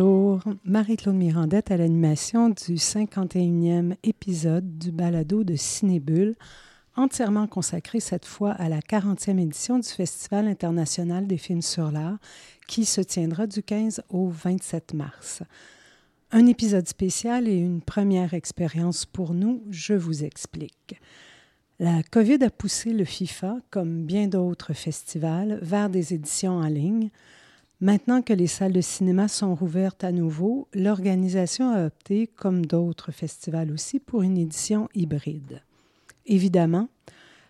Bonjour, Marie-Claude Mirandette à l'animation du 51e épisode du balado de Cinébule, entièrement consacré cette fois à la 40e édition du Festival international des films sur l'art qui se tiendra du 15 au 27 mars. Un épisode spécial et une première expérience pour nous, je vous explique. La COVID a poussé le FIFA, comme bien d'autres festivals, vers des éditions en ligne. Maintenant que les salles de cinéma sont rouvertes à nouveau, l'organisation a opté, comme d'autres festivals aussi, pour une édition hybride. Évidemment,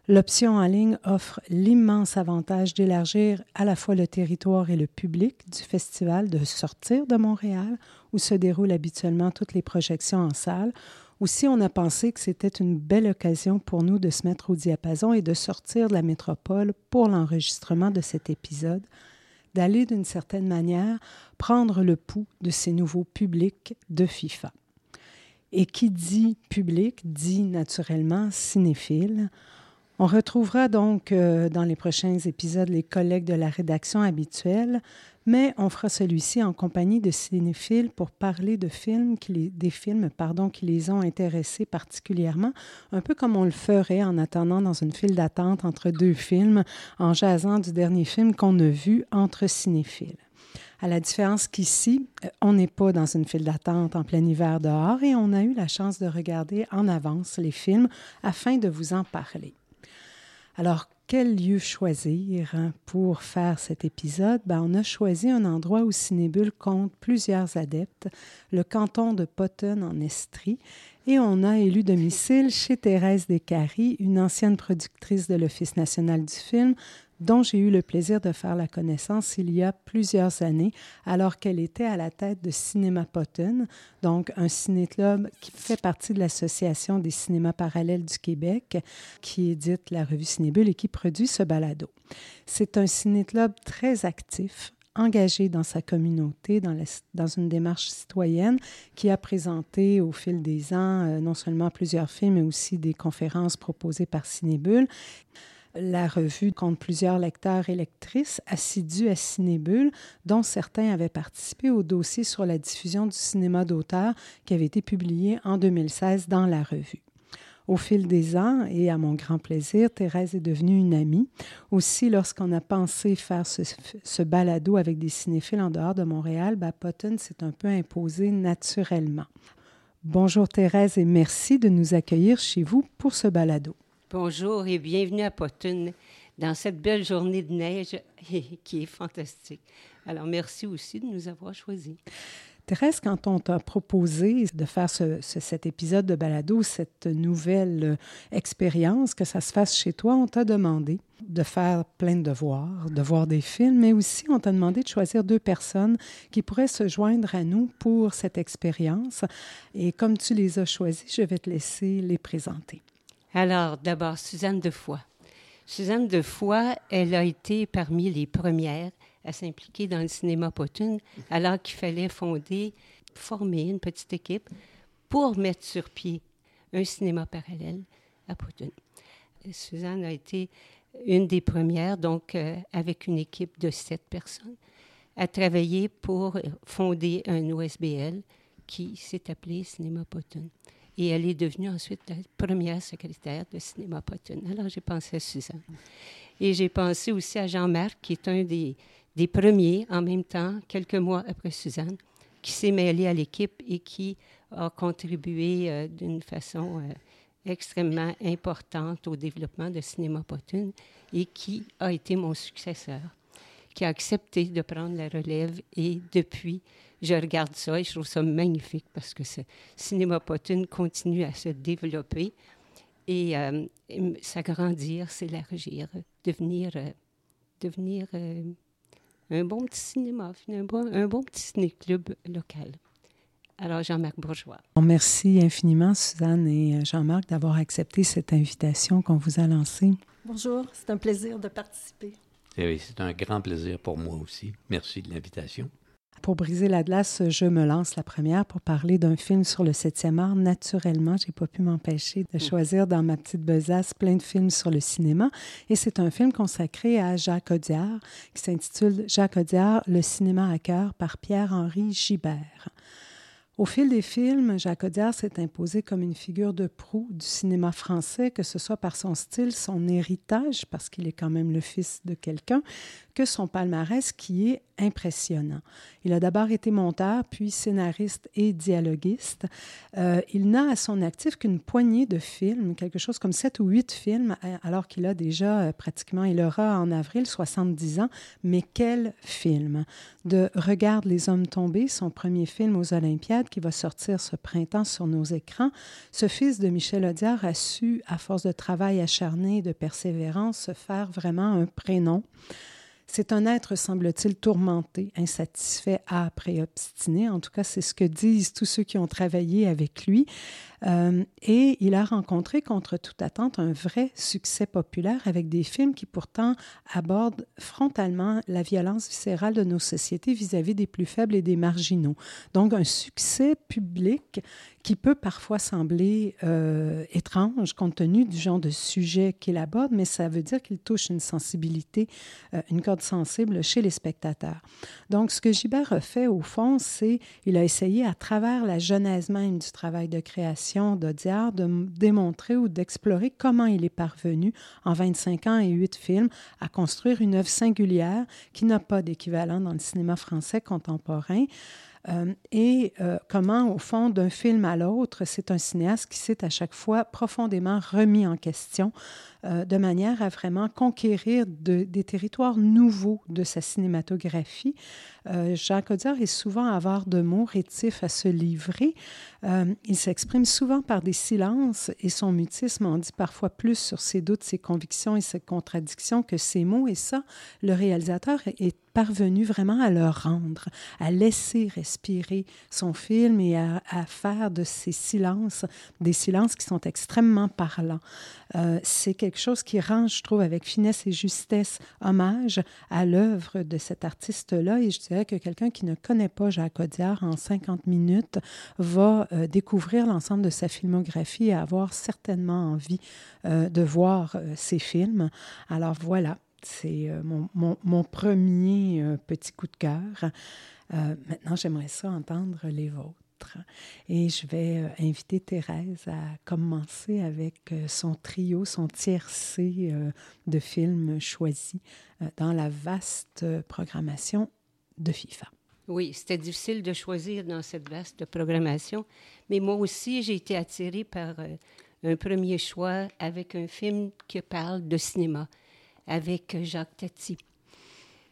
l'option en ligne offre l'immense avantage d'élargir à la fois le territoire et le public du festival, de sortir de Montréal, où se déroulent habituellement toutes les projections en salle. Aussi, on a pensé que c'était une belle occasion pour nous de se mettre au diapason et de sortir de la métropole pour l'enregistrement de cet épisode, d'aller d'une certaine manière prendre le pouls de ces nouveaux publics de FIFA. Et qui dit public dit naturellement cinéphile. On retrouvera donc euh, dans les prochains épisodes les collègues de la rédaction habituelle, mais on fera celui-ci en compagnie de cinéphiles pour parler de films qui les, des films pardon, qui les ont intéressés particulièrement, un peu comme on le ferait en attendant dans une file d'attente entre deux films, en jasant du dernier film qu'on a vu entre cinéphiles. À la différence qu'ici, euh, on n'est pas dans une file d'attente en plein hiver dehors et on a eu la chance de regarder en avance les films afin de vous en parler. Alors, quel lieu choisir hein, pour faire cet épisode? Ben, on a choisi un endroit où Cinébule compte plusieurs adeptes, le canton de Potton en Estrie, et on a élu domicile chez Thérèse Descaries, une ancienne productrice de l'Office national du film, dont j'ai eu le plaisir de faire la connaissance il y a plusieurs années, alors qu'elle était à la tête de Cinéma Potton, donc un ciné-club qui fait partie de l'Association des cinémas parallèles du Québec, qui édite la revue Cinébule et qui produit ce balado. C'est un ciné-club très actif, engagé dans sa communauté, dans, une démarche citoyenne, qui a présenté au fil des ans euh, non seulement plusieurs films, mais aussi des conférences proposées par Cinébule. La revue compte plusieurs lecteurs et lectrices assidus à Cinébule, dont certains avaient participé au dossier sur la diffusion du cinéma d'auteur qui avait été publié en 2016 dans la revue. Au fil des ans, et à mon grand plaisir, Thérèse est devenue une amie. Aussi, lorsqu'on a pensé faire ce, balado avec des cinéphiles en dehors de Montréal, ben, Potton s'est un peu imposé naturellement. Bonjour Thérèse et merci de nous accueillir chez vous pour ce balado. Bonjour et bienvenue à Potton dans cette belle journée de neige qui est fantastique. Alors, merci aussi de nous avoir choisis. Thérèse, quand on t'a proposé de faire ce, cet épisode de balado, cette nouvelle euh, expérience, que ça se fasse chez toi, on t'a demandé de faire plein de devoirs, de voir des films, mais aussi on t'a demandé de choisir deux personnes qui pourraient se joindre à nous pour cette expérience. Et comme tu les as choisis, je vais te laisser les présenter. Alors, d'abord, Suzanne Defoy. Suzanne Defoy, elle a été parmi les premières à s'impliquer dans le cinéma Potun, alors qu'il fallait fonder, former une petite équipe pour mettre sur pied un cinéma parallèle à Potun. Suzanne a été une des premières, donc euh, avec une équipe de sept personnes, à travailler pour fonder un OSBL qui s'est appelé Cinéma Potun. Et elle est devenue ensuite la première secrétaire de Cinéma Potton. Alors, j'ai pensé à Suzanne. Et j'ai pensé aussi à Jean-Marc, qui est un des, des premiers, en même temps, quelques mois après Suzanne, qui s'est mêlé à l'équipe et qui a contribué euh, d'une façon euh, extrêmement importante au développement de Cinéma Potton et qui a été mon successeur, qui a accepté de prendre la relève et depuis, je regarde ça et je trouve ça magnifique parce que ce cinéma Potune continue à se développer et euh, s'agrandir, s'élargir, devenir, euh, devenir euh, un bon petit cinéma, un bon, un bon petit ciné-club local. Alors, Jean-Marc Bourgeois. Merci infiniment, Suzanne et Jean-Marc, d'avoir accepté cette invitation qu'on vous a lancée. Bonjour, c'est un plaisir de participer. Eh oui, c'est un grand plaisir pour moi aussi. Merci de l'invitation. Pour briser la glace, je me lance la première pour parler d'un film sur le 7e art. Naturellement, j'ai pas pu m'empêcher de mm. choisir dans ma petite besace plein de films sur le cinéma. Et c'est un film consacré à Jacques Audiard qui s'intitule Jacques Audiard, Le cinéma à cœur par Pierre-Henri Gibert. Au fil des films, Jacques Audiard s'est imposé comme une figure de proue du cinéma français, que ce soit par son style, son héritage, parce qu'il est quand même le fils de quelqu'un, que son palmarès qui est impressionnant. Il a d'abord été monteur, puis scénariste et dialoguiste. Euh, il n'a à son actif qu'une poignée de films, quelque chose comme sept ou huit films, euh, alors qu'il a déjà euh, pratiquement, il aura en avril 70 ans, mais quel film! De Regarde les hommes tombés, son premier film aux Olympiades qui va sortir ce printemps sur nos écrans, ce fils de Michel Audiard a su, à force de travail acharné et de persévérance, se faire vraiment un prénom. C'est un être, semble-t-il, tourmenté, insatisfait, âpre et obstiné. En tout cas, c'est ce que disent tous ceux qui ont travaillé avec lui. Euh, et il a rencontré, contre toute attente, un vrai succès populaire avec des films qui pourtant abordent frontalement la violence viscérale de nos sociétés vis-à-vis des plus faibles et des marginaux. Donc un succès public qui peut parfois sembler euh, étrange compte tenu du genre de sujet qu'il aborde, mais ça veut dire qu'il touche une sensibilité, euh, une corde sensible chez les spectateurs. Donc ce que Gibert a fait au fond, c'est il a essayé à travers la genèse même du travail de création de démontrer ou d'explorer comment il est parvenu, en 25 ans et 8 films, à construire une œuvre singulière qui n'a pas d'équivalent dans le cinéma français contemporain. Euh, et euh, comment, au fond, d'un film à l'autre, c'est un cinéaste qui s'est à chaque fois profondément remis en question euh, de manière à vraiment conquérir des territoires nouveaux de sa cinématographie. Euh, Jacques est souvent avare de mots, rétif à se livrer. Euh, il s'exprime souvent par des silences et son mutisme en dit parfois plus sur ses doutes, ses convictions et ses contradictions que ses mots. Et ça, le réalisateur est parvenu vraiment à le rendre, à laisser respirer son film et à, à faire de ces silences des silences qui sont extrêmement parlants. Euh, c'est quelque chose qui rend, je trouve, avec finesse et justesse, hommage à l'œuvre de cet artiste-là. Et je dirais que quelqu'un qui ne connaît pas Jacques Audiard en 50 minutes va euh, découvrir l'ensemble de sa filmographie et avoir certainement envie euh, de voir ses films. Alors voilà, c'est mon, mon, mon, premier petit coup de cœur. maintenant, j'aimerais ça entendre les vôtres. Et je vais euh, inviter Thérèse à commencer avec euh, son trio, son tiercé euh, de films choisis dans la vaste programmation de FIFA. Oui, c'était difficile de choisir dans cette vaste programmation, mais moi aussi, j'ai été attirée par un premier choix avec un film qui parle de cinéma, avec Jacques Tati.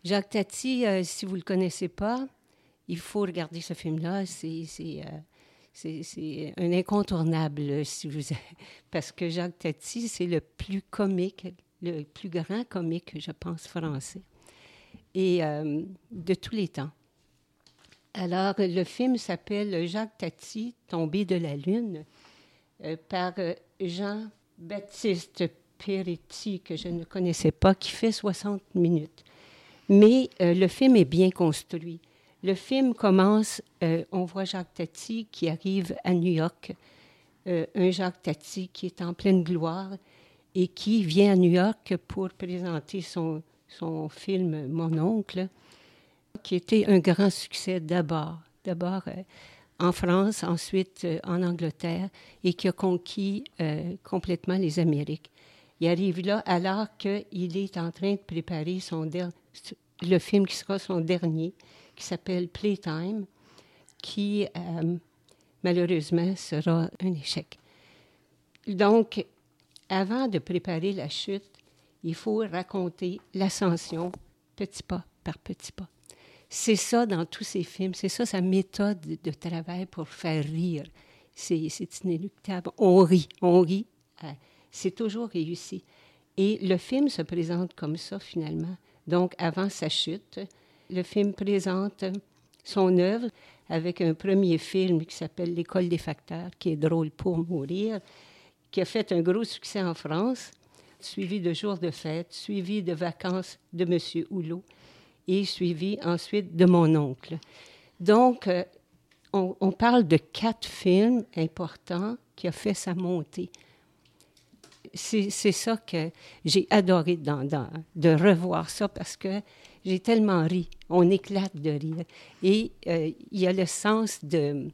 Jacques Tati, si vous ne le connaissez pas, il faut regarder ce film-là. C'est euh, un incontournable, si vous parce que Jacques Tati, c'est le plus comique, le plus grand comique, je pense, français, et euh, de tous les temps. Alors, le film s'appelle Jacques Tati, Tombé de la Lune, euh, par Jean-Baptiste Peretti, que je ne connaissais pas, qui fait 60 minutes. Mais le film est bien construit. Le film commence, euh, on voit Jacques Tati qui arrive à New York, euh, un Jacques Tati qui est en pleine gloire et qui vient à New York pour présenter son, son film Mon oncle, qui était un grand succès d'abord, d'abord euh, en France, ensuite en Angleterre, et qui a conquis complètement les Amériques. Il arrive là alors qu'il est en train de préparer son le film qui sera son dernier, qui s'appelle Playtime, qui euh, malheureusement sera un échec. Donc, avant de préparer la chute, il faut raconter l'ascension petit pas par petit pas. C'est ça dans tous ces films, c'est ça sa méthode de travail pour faire rire. C'est inéluctable. On rit, on rit. Euh, c'est toujours réussi. Et le film se présente comme ça finalement. Donc, avant sa chute, le film présente son œuvre avec un premier film qui s'appelle L'école des facteurs, qui est drôle pour mourir, qui a fait un gros succès en France, suivi de jours de fête, suivi de vacances de M. Houlot et suivi ensuite de mon oncle. Donc, euh, on, parle de quatre films importants qui ont fait sa montée. C'est ça que j'ai adoré de revoir ça parce que j'ai tellement ri. On éclate de rire. Et euh, il y a le sens de...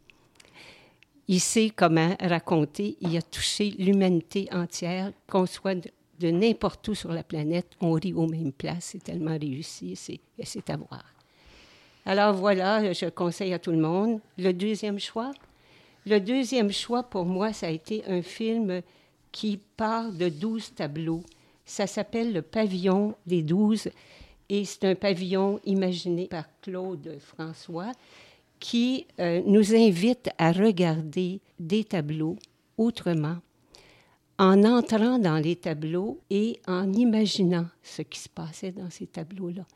Il sait comment raconter. Il a touché l'humanité entière, qu'on soit de, de n'importe où sur la planète, on rit aux mêmes places. C'est tellement réussi. C'est à voir. Alors voilà, je conseille à tout le monde. Le deuxième choix, le deuxième choix pour moi, ça a été un film qui part de douze tableaux. Ça s'appelle Le pavillon des douze et c'est un pavillon imaginé par Claude François qui euh, nous invite à regarder des tableaux autrement, en entrant dans les tableaux et en imaginant ce qui se passait dans ces tableaux-là.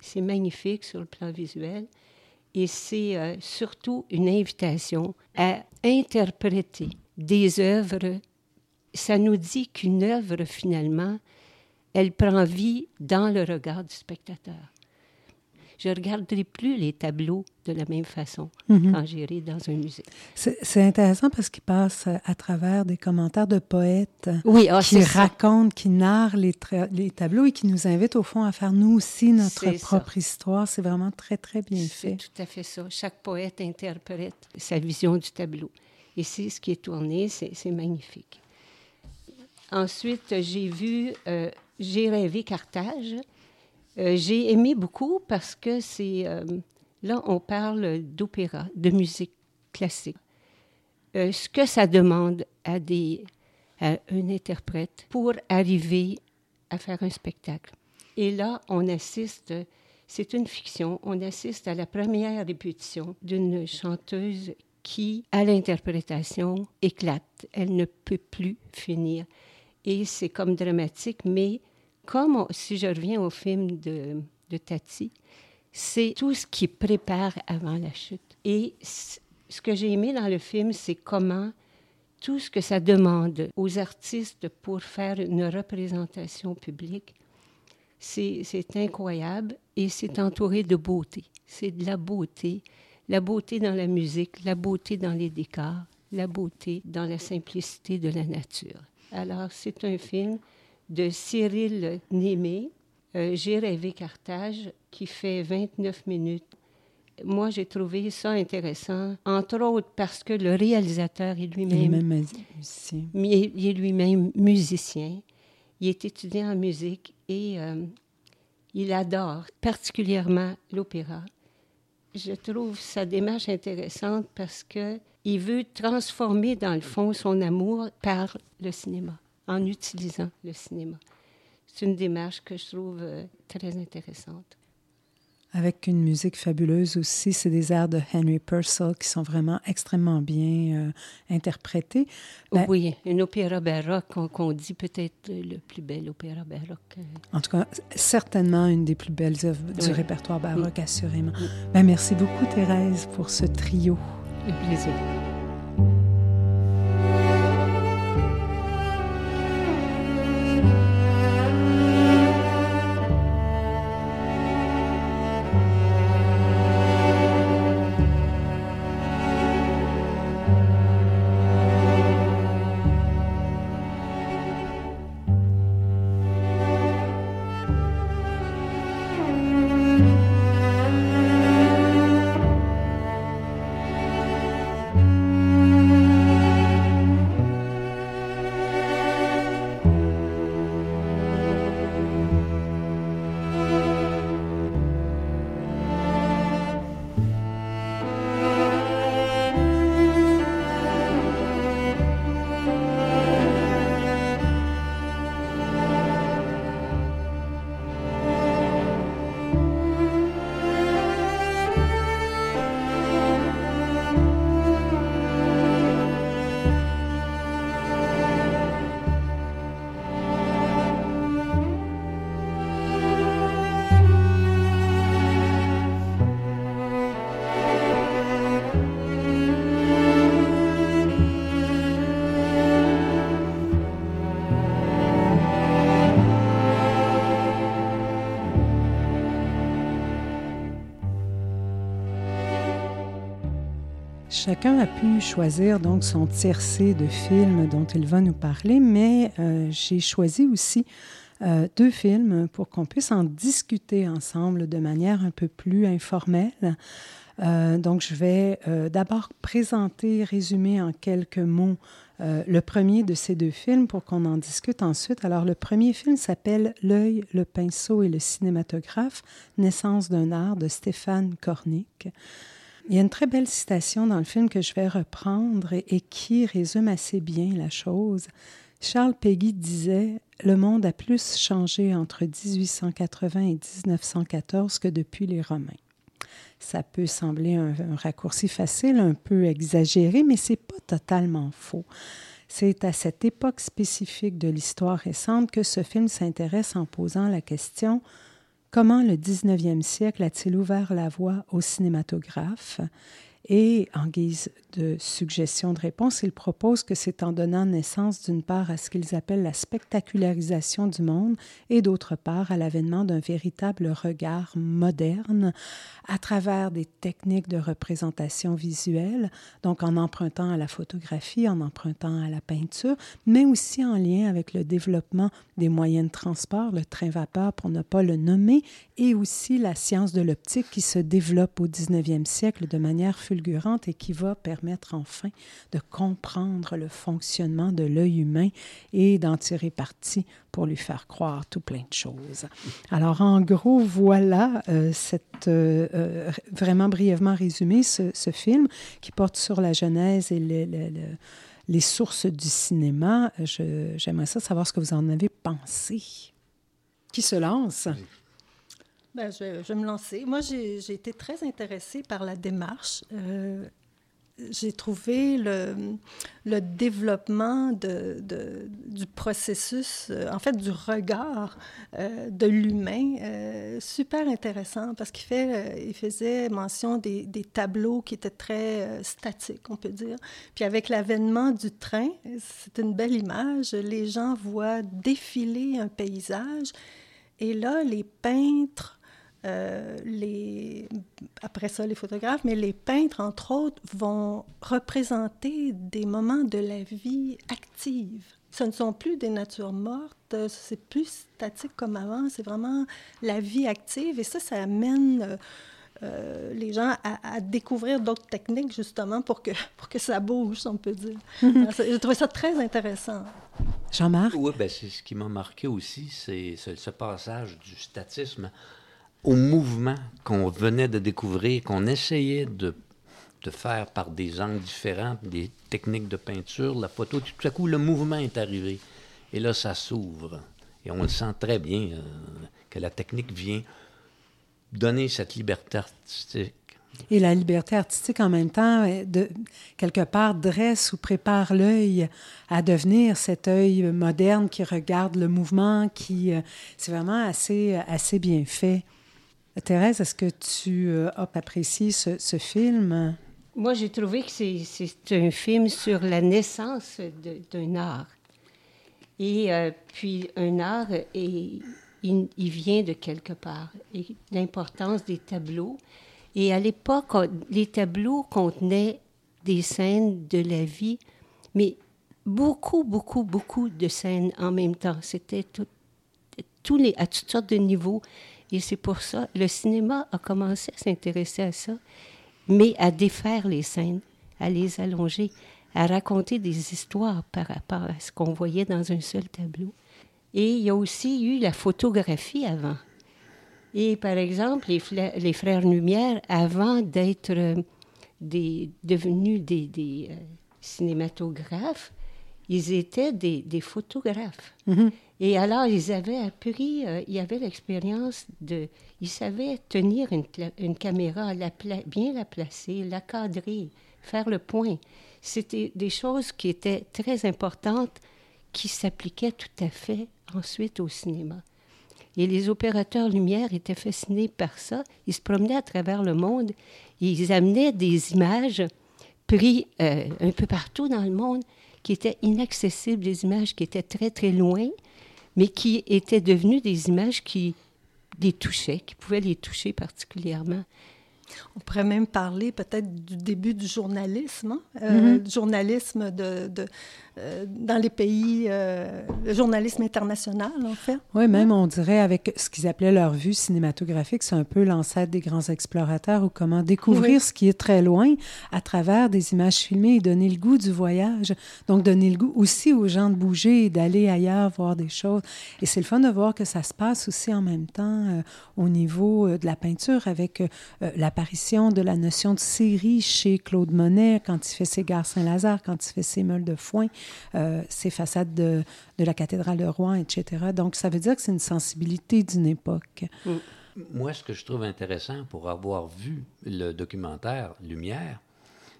C'est magnifique sur le plan visuel et c'est euh, surtout une invitation à interpréter des œuvres. Ça nous dit qu'une œuvre, finalement, elle prend vie dans le regard du spectateur. Je ne regarderai plus les tableaux de la même façon mm -hmm. quand j'irai dans un musée. C'est intéressant parce qu'il passe à travers des commentaires de poètes oui, oh, qui racontent, ça. qui narrent les, les, tableaux et qui nous invitent au fond à faire nous aussi notre propre ça. histoire. C'est vraiment très, très bien fait. C'est tout à fait ça. Chaque poète interprète sa vision du tableau. Et c'est ce qui est tourné, c'est magnifique. Ensuite, j'ai vu euh, j'ai rêvé Carthage. Euh, j'ai aimé beaucoup parce que c'est euh, là on parle d'opéra, de musique classique. Euh, ce que ça demande à des à un interprète pour arriver à faire un spectacle. Et là, on assiste, c'est une fiction, on assiste à la première répétition d'une chanteuse qui, à l'interprétation, éclate. Elle ne peut plus finir et c'est comme dramatique, mais comme si je reviens au film de Tati, c'est tout ce qui prépare avant la chute. Et ce que j'ai aimé dans le film, c'est comment tout ce que ça demande aux artistes pour faire une représentation publique, c'est incroyable et c'est entouré de beauté. C'est de la beauté, la beauté dans la musique, la beauté dans les décors, la beauté dans la simplicité de la nature. Alors, c'est un film de Cyril Némé, euh, J'ai rêvé Carthage, qui fait 29 minutes. Moi, j'ai trouvé ça intéressant, entre autres parce que le réalisateur est lui-même musicien. Il est lui-même musicien. Il est étudiant en musique et euh, il adore particulièrement l'opéra. Je trouve sa démarche intéressante parce que il veut transformer dans le fond son amour par le cinéma, en utilisant le cinéma. C'est une démarche que je trouve euh, très intéressante. Avec une musique fabuleuse aussi, c'est des airs de Henry Purcell qui sont vraiment extrêmement bien euh, interprétés. Ben, oui, un opéra baroque qu'on qu dit peut-être le plus bel opéra baroque. En tout cas, certainement une des plus belles œuvres du répertoire baroque, oui. assurément. Oui. Ben, merci beaucoup, Thérèse, pour ce trio. Un. Chacun a pu choisir donc son tiercé de films dont il va nous parler, mais euh, j'ai choisi aussi euh, deux films pour qu'on puisse en discuter ensemble de manière un peu plus informelle. Euh, donc, je vais d'abord présenter, résumer en quelques mots le premier de ces deux films pour qu'on en discute ensuite. Alors, le premier film s'appelle L'œil, le pinceau et le cinématographe, naissance d'un art de Stéphane Kornick. Il y a une très belle citation dans le film que je vais reprendre et, qui résume assez bien la chose. Charles Péguy disait Le monde a plus changé entre 1880 et 1914 que depuis les Romains. Ça peut sembler un, un raccourci facile, un peu exagéré, mais c'est pas totalement faux. C'est à cette époque spécifique de l'histoire récente que ce film s'intéresse en posant la question Comment le 19e siècle a-t-il ouvert la voie au cinématographe? Et en guise de suggestion de réponse, ils proposent que c'est en donnant naissance d'une part à ce qu'ils appellent la spectacularisation du monde et d'autre part à l'avènement d'un véritable regard moderne à travers des techniques de représentation visuelle, donc en empruntant à la photographie, en empruntant à la peinture, mais aussi en lien avec le développement des moyens de transport, le train-vapeur pour ne pas le nommer, et aussi la science de l'optique qui se développe au 19e siècle de manière fulgurante et qui va permettre enfin de comprendre le fonctionnement de l'œil humain et d'en tirer parti pour lui faire croire tout plein de choses. Alors, en gros, voilà euh, cette, euh, euh, vraiment brièvement résumé ce, film qui porte sur la genèse et le, le, le les sources du cinéma. J'aimerais ça savoir ce que vous en avez pensé. Qui se lance? Ben, je, vais me lancer. Moi, j'ai été très intéressée par la démarche. Euh, j'ai trouvé le, le développement de, de, du processus, euh, en fait, du regard euh, de l'humain super intéressant parce qu'il fait, il faisait mention des, des, tableaux qui étaient très statiques, on peut dire. Puis avec l'avènement du train, c'est une belle image. Les gens voient défiler un paysage et là, les peintres euh, les, après ça, les photographes, mais les peintres, entre autres, vont représenter des moments de la vie active. Ce ne sont plus des natures mortes, c'est plus statique comme avant, c'est vraiment la vie active. Et ça, ça amène euh, euh les gens à, à découvrir d'autres techniques, justement, pour que, pour que ça bouge, on peut dire. J'ai trouvé ça très intéressant. Jean-Marc? Oui, ben c'est ce qui m'a marqué aussi, c'est ce, ce passage du statisme au mouvement qu'on venait de découvrir, qu'on essayait de, de, faire par des angles différents, des techniques de peinture, la photo, tout à coup, le mouvement est arrivé. Et là, ça s'ouvre. Et on le sent très bien euh, que la technique vient donner cette liberté artistique. Et la liberté artistique, en même temps, de, quelque part, dresse ou prépare l'œil à devenir cet œil moderne qui regarde le mouvement, qui... Euh, c'est vraiment assez, assez bien fait. Thérèse, est-ce que tu euh, as apprécié ce, film? Moi, j'ai trouvé que c'est un film sur la naissance d'un art. Et euh, puis, un art, et, il, vient de quelque part. Et l'importance des tableaux. Et à l'époque, les tableaux contenaient des scènes de la vie, mais beaucoup, beaucoup, beaucoup de scènes en même temps. C'était les, à toutes sortes de niveaux. Et c'est pour ça, le cinéma a commencé à s'intéresser à ça, mais à défaire les scènes, à les allonger, à raconter des histoires par rapport à ce qu'on voyait dans un seul tableau. Et il y a aussi eu la photographie avant. Et par exemple, les, les frères Lumière, avant d'être euh, devenus des, euh, cinématographes, ils étaient des, photographes. Mm -hmm. Et alors, ils avaient appris, euh, ils avaient l'expérience de... Ils savaient tenir une, caméra, bien la placer, la cadrer, faire le point. C'était des choses qui étaient très importantes, qui s'appliquaient tout à fait ensuite au cinéma. Et les opérateurs lumière étaient fascinés par ça. Ils se promenaient à travers le monde et ils amenaient des images prises euh, un peu partout dans le monde qui étaient inaccessibles, des images qui étaient très, très loin, mais qui étaient devenues des images qui les touchaient, qui pouvaient les toucher particulièrement. On pourrait même parler peut-être du début du journalisme, hein, euh, mm-hmm. journalisme de, de euh, dans les pays, euh, le journalisme international, en fait. Oui, même on dirait avec ce qu'ils appelaient leur vue cinématographique, c'est un peu l'ancêtre des grands explorateurs ou comment découvrir ce qui est très loin à travers des images filmées et donner le goût du voyage. Donc, donner le goût aussi aux gens de bouger et d'aller ailleurs voir des choses. Et c'est le fun de voir que ça se passe aussi en même temps au niveau de la peinture avec l'apparition de la notion de série chez Claude Monet quand il fait ses gares Saint-Lazare, quand il fait ses meules de foin, euh, ses façades de, de, la cathédrale de Rouen, etc. Donc, ça veut dire que c'est une sensibilité d'une époque. Mm. Moi, ce que je trouve intéressant pour avoir vu le documentaire Lumière,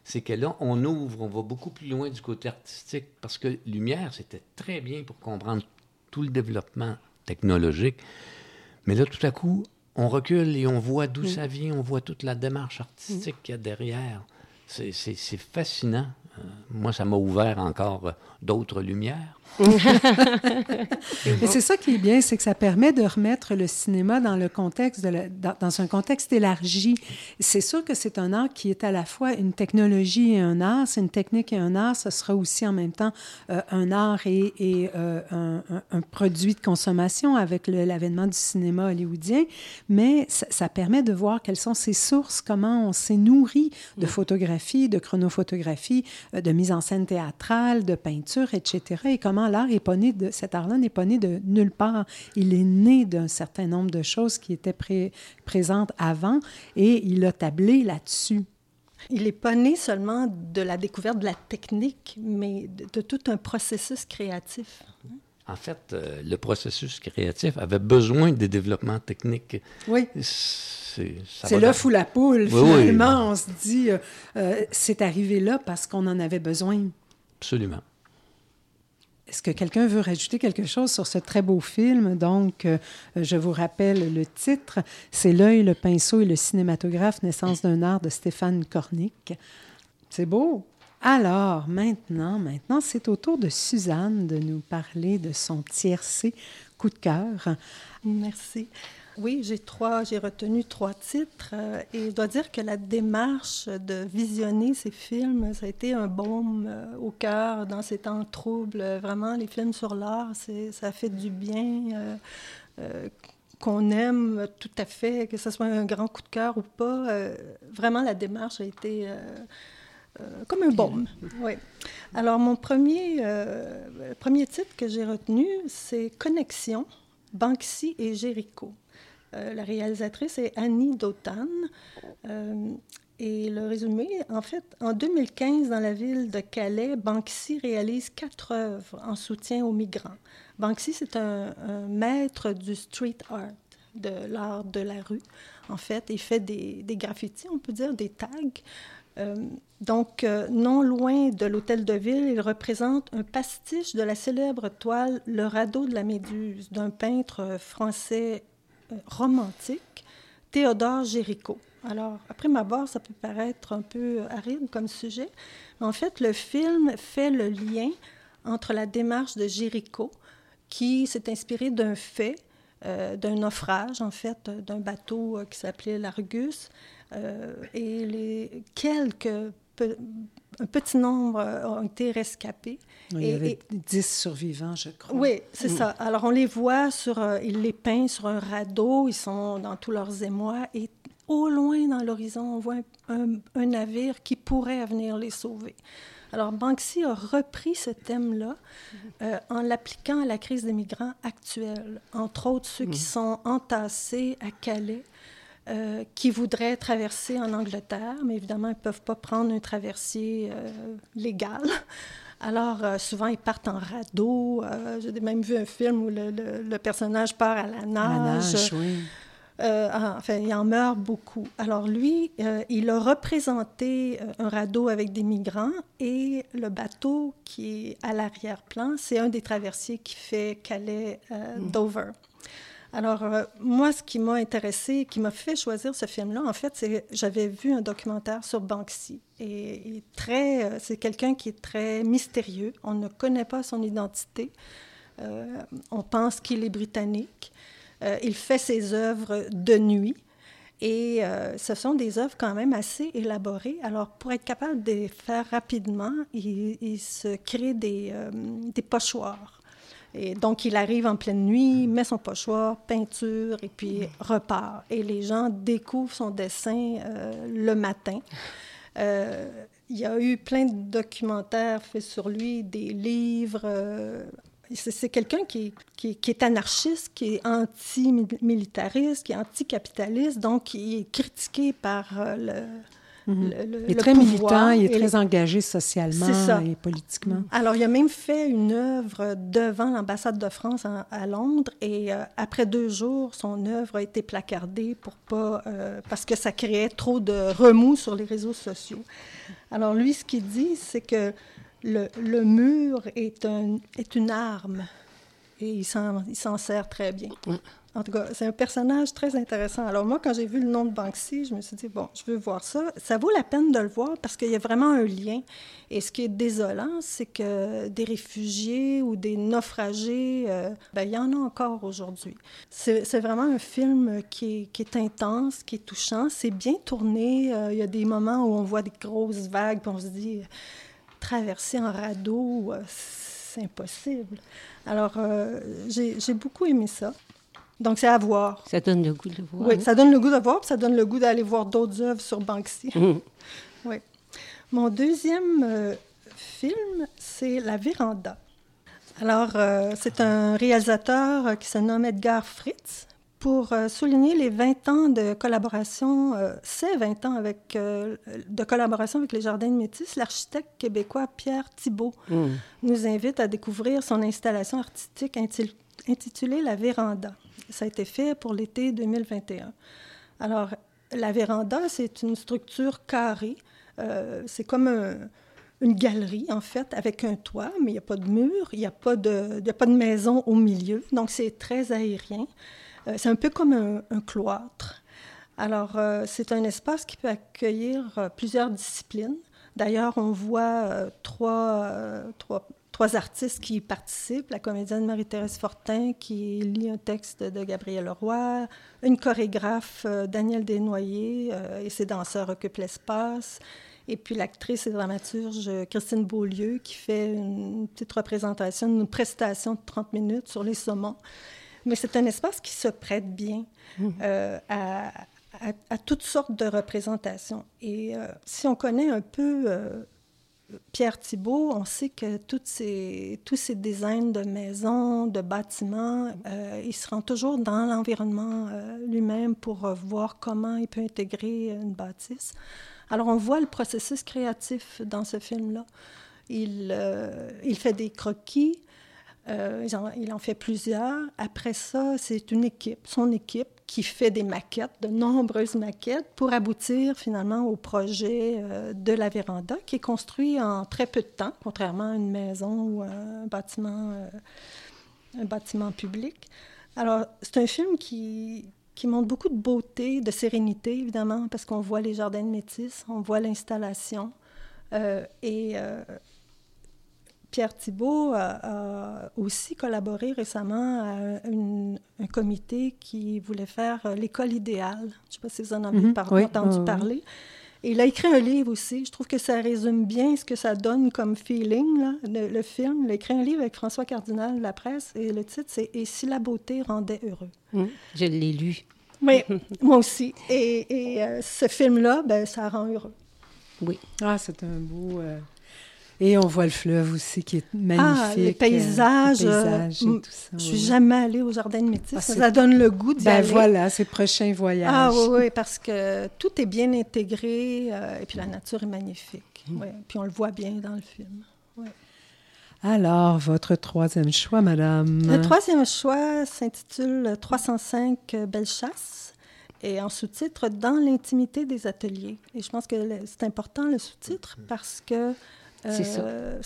c'est que là, on ouvre, on va beaucoup plus loin du côté artistique, parce que Lumière, c'était très bien pour comprendre tout le développement technologique. Mais là, tout à coup, on recule et on voit d'où mm. ça vient, on voit toute la démarche artistique qu'il y a derrière. C'est fascinant. Euh, moi, ça m'a ouvert encore d'autres lumières. Mais c'est ça qui est bien, c'est que ça permet de remettre le cinéma dans le contexte, de dans, un contexte élargi. C'est sûr que c'est un art qui est à la fois une technologie et un art. C'est une technique et un art. Ce sera aussi en même temps euh, un art et, et euh, un, un, produit de consommation avec l'avènement du cinéma hollywoodien. Mais ça, ça, permet de voir quelles sont ses sources, comment on s'est nourri de mm. photographie, de chronophotographie, euh, de mise en scène théâtrale, de peinture, etc. Et comment l'art est pas né de cet art-là n'est pas né de nulle part. Il est né d'un certain nombre de choses qui étaient présentes avant et il a tablé là-dessus. Il n'est pas né seulement de la découverte de la technique, mais de, tout un processus créatif. En fait, euh, le processus créatif avait besoin des développements techniques. Oui. C'est l'œuf ou la poule, finalement. On se dit, euh, euh, c'est arrivé là parce qu'on en avait besoin. Absolument. Est-ce que quelqu'un veut rajouter quelque chose sur ce très beau film? Donc, euh, je vous rappelle le titre. C'est L'œil, le pinceau et le cinématographe, naissance d'un art de Stéphane Cornic. C'est beau. Alors, maintenant, maintenant, c'est au tour de Suzanne de nous parler de son tiercé coup de cœur. Merci. Oui, j'ai trois, j'ai retenu trois titres euh, et je dois dire que la démarche de visionner ces films, ça a été un baume euh, au cœur dans ces temps troubles. Vraiment, les films sur l'art, ça fait du bien. Euh, qu'on aime tout à fait, que ce soit un grand coup de cœur ou pas, vraiment la démarche a été comme un baume. Oui. Alors mon premier, premier titre que j'ai retenu, c'est Connexion, Banksy et Jéricho. Euh, la réalisatrice est Annie Dotan. Euh, et le résumé, en fait, en 2015, dans la ville de Calais, Banksy réalise quatre œuvres en soutien aux migrants. Banksy, c'est un, maître du street art, de l'art de la rue. En fait, il fait des, des graffitis, on peut dire, des tags. Euh, donc, non loin de l'hôtel de ville, il représente un pastiche de la célèbre toile Le radeau de la Méduse d'un peintre français romantique, Théodore Géricault. Alors, après ma barre, ça peut paraître un peu aride comme sujet, en fait, le film fait le lien entre la démarche de Géricault, qui s'est inspiré d'un fait, euh, d'un naufrage, en fait, d'un bateau euh, qui s'appelait l'Argus, euh, et les quelques un petit nombre ont été rescapés. il y avait dix survivants, je crois. Oui, c'est mm. ça. Alors, on les voit sur... Euh, ils les peignent sur un radeau, ils sont dans tous leurs émois, et au loin, dans l'horizon, on voit un, navire qui pourrait venir les sauver. Alors, Banksy a repris ce thème-là euh, en l'appliquant à la crise des migrants actuelle, entre autres ceux qui mm. sont entassés à Calais euh, qui voudraient traverser en Angleterre, mais évidemment, ils ne peuvent pas prendre un traversier euh, légal. Alors, euh, souvent, ils partent en radeau. J'ai même vu un film où le, personnage part à la nage. La nage oui. Ah, enfin, il en meurt beaucoup. Alors, lui, il a représenté un radeau avec des migrants et le bateau qui est à l'arrière-plan, c'est un des traversiers qui fait Calais-Dover. Alors, euh, moi, ce qui m'a intéressé, qui m'a fait choisir ce film-là, en fait, c'est j'avais vu un documentaire sur Banksy. Et, très, euh, c'est quelqu'un qui est très mystérieux. On ne connaît pas son identité. Euh, on pense qu'il est britannique. il fait ses œuvres de nuit. Et ce sont des œuvres quand même assez élaborées. Alors, pour être capable de les faire rapidement, il, se crée des, des pochoirs. Et donc, il arrive en pleine nuit, met son pochoir, peinture, et puis repart. Et les gens découvrent son dessin euh, le matin. Euh, il y a eu plein de documentaires faits sur lui, des livres. euh, c'est quelqu'un qui, qui- qui est anarchiste, qui est anti-militariste, qui est anticapitaliste, donc il est critiqué par le, Mhm. le- le- Il est le très pouvoir militant, il est très les- engagé socialement C'est ça. et politiquement. alors, il a même fait une œuvre devant l'ambassade de France en- à Londres et euh, après deux jours, son œuvre a été placardée pour pas, euh, parce que ça créait trop de remous sur les réseaux sociaux. Alors, lui, ce qu'il dit, c'est que le, le mur est, un, est une arme et il s'en il s'en sert très bien. En tout cas, c'est un personnage très intéressant. Alors moi, quand j'ai vu le nom de Banksy, je me suis dit, bon, je veux voir ça. Ça vaut la peine de le voir parce qu'il y a vraiment un lien. Et ce qui est désolant, c'est que des réfugiés ou des naufragés, euh, ben, il y en a encore aujourd'hui. C'est vraiment un film qui est, intense, qui est touchant. C'est bien tourné. Euh, Il y a des moments où on voit des grosses vagues, puis on se dit, traverser en radeau, euh, c'est impossible. Alors, j'ai beaucoup aimé ça. Donc, c'est à voir. Ça donne le goût de le voir. Oui, hein? ça donne le goût de voir, puis ça donne le goût d'aller voir d'autres œuvres sur Banksy. Mhm. oui. Mon deuxième euh, film, c'est La Véranda. Alors, euh, c'est un réalisateur euh, qui se nomme Edgar Fritz. Pour euh, souligner les 20 ans de collaboration, ces 20 ans avec, de collaboration avec les Jardins de Métis, l'architecte québécois Pierre Thibault Mhm. nous invite à découvrir son installation artistique intil- intitulée La Véranda. Ça a été fait pour l'été 2021. Alors, la véranda, c'est une structure carrée. Euh, c'est comme un- une galerie, en fait, avec un toit, mais il n'y a pas de mur, il n'y a, pas de- a pas de maison au milieu. Donc, c'est très aérien. Euh, c'est un peu comme un, cloître. Alors, euh, c'est un espace qui peut accueillir plusieurs disciplines. D'ailleurs, on voit trois, trois artistes qui y participent. La comédienne Marie-Thérèse Fortin qui lit un texte de Gabriel Leroy, une chorégraphe, euh, Danielle Desnoyers, euh, et ses danseurs occupent l'espace. Et puis l'actrice et dramaturge euh, Christine Beaulieu qui fait une petite représentation, une prestation de 30 minutes sur les saumons. Mais c'est un espace qui se prête bien euh, à, à- à toutes sortes de représentations. Et euh, si on connaît un peu euh, Pierre Thibault, on sait que ces, tous ces designs de maisons, de bâtiments, il se rend toujours dans l'environnement euh, lui-même pour voir comment il peut intégrer une bâtisse. Alors on voit le processus créatif dans ce film-là. Il, euh, il fait des croquis, euh, il, en, fait plusieurs. Après ça, c'est une équipe, son équipe, qui fait des maquettes, de nombreuses maquettes, pour aboutir finalement au projet euh, de la véranda, qui est construit en très peu de temps, contrairement à une maison ou un bâtiment, euh, un bâtiment public. Alors, c'est un film qui, qui montre beaucoup de beauté, de sérénité, évidemment, parce qu'on voit les jardins de métis, on voit l'installation. Et Pierre Thibault a, a aussi collaboré récemment à une- un comité qui voulait faire euh, l'école idéale. Je ne sais pas si vous en avez Mhm, par- oui, entendu parler. Et il a écrit un livre aussi. Je trouve que ça résume bien ce que ça donne comme feeling, là, le, le film. Il a écrit un livre avec François Cardinal de la presse et le titre, c'est « Et si la beauté rendait heureux ». Mhm. Je l'ai lu. Oui, moi aussi. Et, et, euh, ce film-là, ben, ça rend heureux. Oui. Ah, c'est un beau... euh, Et on voit le fleuve aussi qui est magnifique. Ah, les euh, paysages. les euh, paysages et mm, tout ça. Je suis oui. jamais allée au Jardin de Métis, Ah, ça donne le goût d'y Ben aller. voilà, c'est le prochain voyage. Ah oui, oui, parce que tout est bien intégré euh, et puis la nature est magnifique. Mm. Ouais, puis on le voit bien dans le film. Alors, votre troisième choix, madame? Le troisième choix s'intitule 305 Belle Chasse et en sous-titre Dans l'intimité des ateliers. Et je pense que c'est important le sous-titre parce que C'est ça. euh.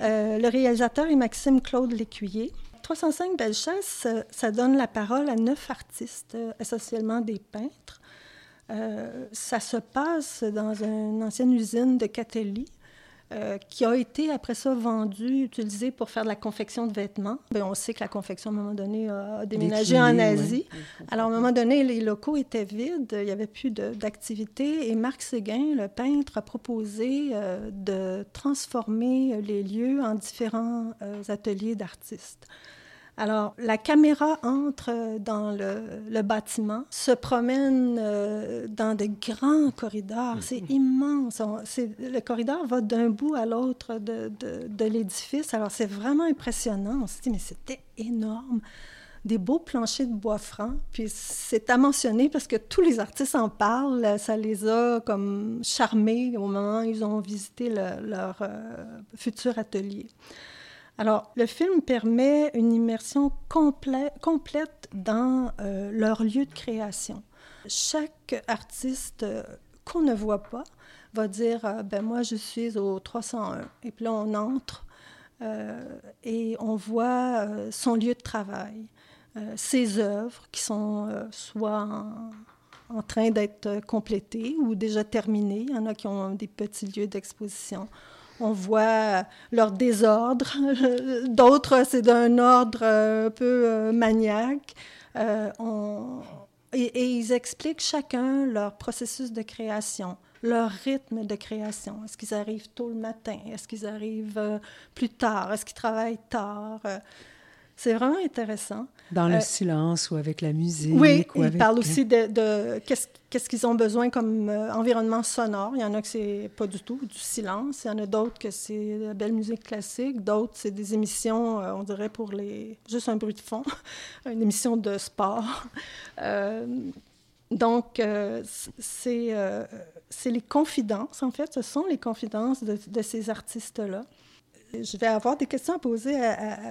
Euh, le réalisateur est Maxime Claude Lécuyer. 305 Belle Chasse, euh, ça donne la parole à neuf artistes, essentiellement des peintres. Ça se passe dans une ancienne usine de Catelli. Euh, qui a été après ça vendu, utilisé pour faire de la confection de vêtements. Bien, on sait que la confection, à un moment donné, a déménagé en Asie. Alors, à un moment donné, les locaux étaient vides, il n'y avait plus d'activité, et Marc Séguin, le peintre, a proposé euh, de transformer les lieux en différents euh, ateliers d'artistes. Alors, la caméra entre dans le, bâtiment, se promène euh, dans de grands corridors. C'est mm-hmm. immense. le corridor va d'un bout à l'autre de, de, l'édifice. Alors, c'est vraiment impressionnant. On se dit, mais c'était énorme. Des beaux planchers de bois franc. Puis, c'est à mentionner parce que tous les artistes en parlent. Ça les a comme charmés au moment où ils ont visité leur euh, futur atelier. Alors, le film permet une immersion complète dans euh, leur lieu de création. Chaque artiste euh, qu'on ne voit pas va dire euh, ben moi je suis au 301 et puis là on entre et on voit son lieu de travail, ses œuvres qui sont soit en, en train d'être complétées ou déjà terminées. Il y en a qui ont des petits lieux d'exposition on voit leur désordre. D'autres, c'est d'un ordre euh, un peu euh, maniaque. Euh, et, ils expliquent chacun leur processus de création, leur rythme de création. Est-ce qu'ils arrivent tôt le matin? Est-ce qu'ils arrivent plus tard? Est-ce qu'ils travaillent tard? C'est vraiment intéressant. Dans le silence ou avec la musique. Oui, ils parlent aussi de, qu'est-ce qu'ils ont besoin comme environnement sonore. Il y en a que c'est pas du tout du silence. Il y en a d'autres que c'est de la belle musique classique. D'autres, c'est des émissions, on dirait pour les... juste un bruit de fond. Une émission de sport. donc, c'est c'est les confidences, en fait. Ce sont les confidences de, de ces artistes-là. Je vais avoir des questions à poser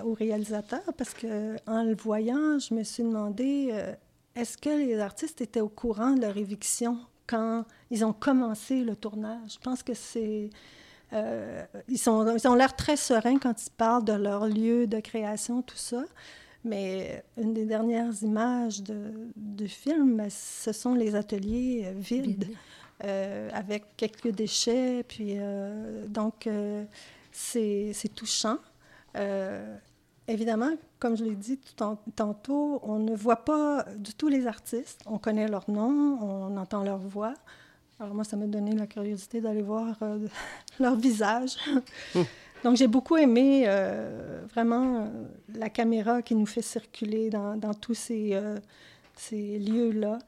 au réalisateur parce que en le voyant, je me suis demandé euh, est-ce que les artistes étaient au courant de leur éviction quand ils ont commencé le tournage? Je pense que c'est euh, ils, sont, ils ont l'air très sereins quand ils parlent de leur lieu de création, tout ça. Mais une des dernières images de, du film, ce sont les ateliers euh, vides, avec quelques déchets. Puis, donc, c'est touchant. Euh, évidemment, comme je l'ai dit tantôt, on ne voit pas du tout les artistes. On connaît leur nom, on entend leur voix. Alors moi, ça m'a donné la curiosité d'aller voir euh, leur visage. Donc j'ai beaucoup aimé euh, vraiment la caméra qui nous fait circuler dans, dans tous ces, ces lieux-là.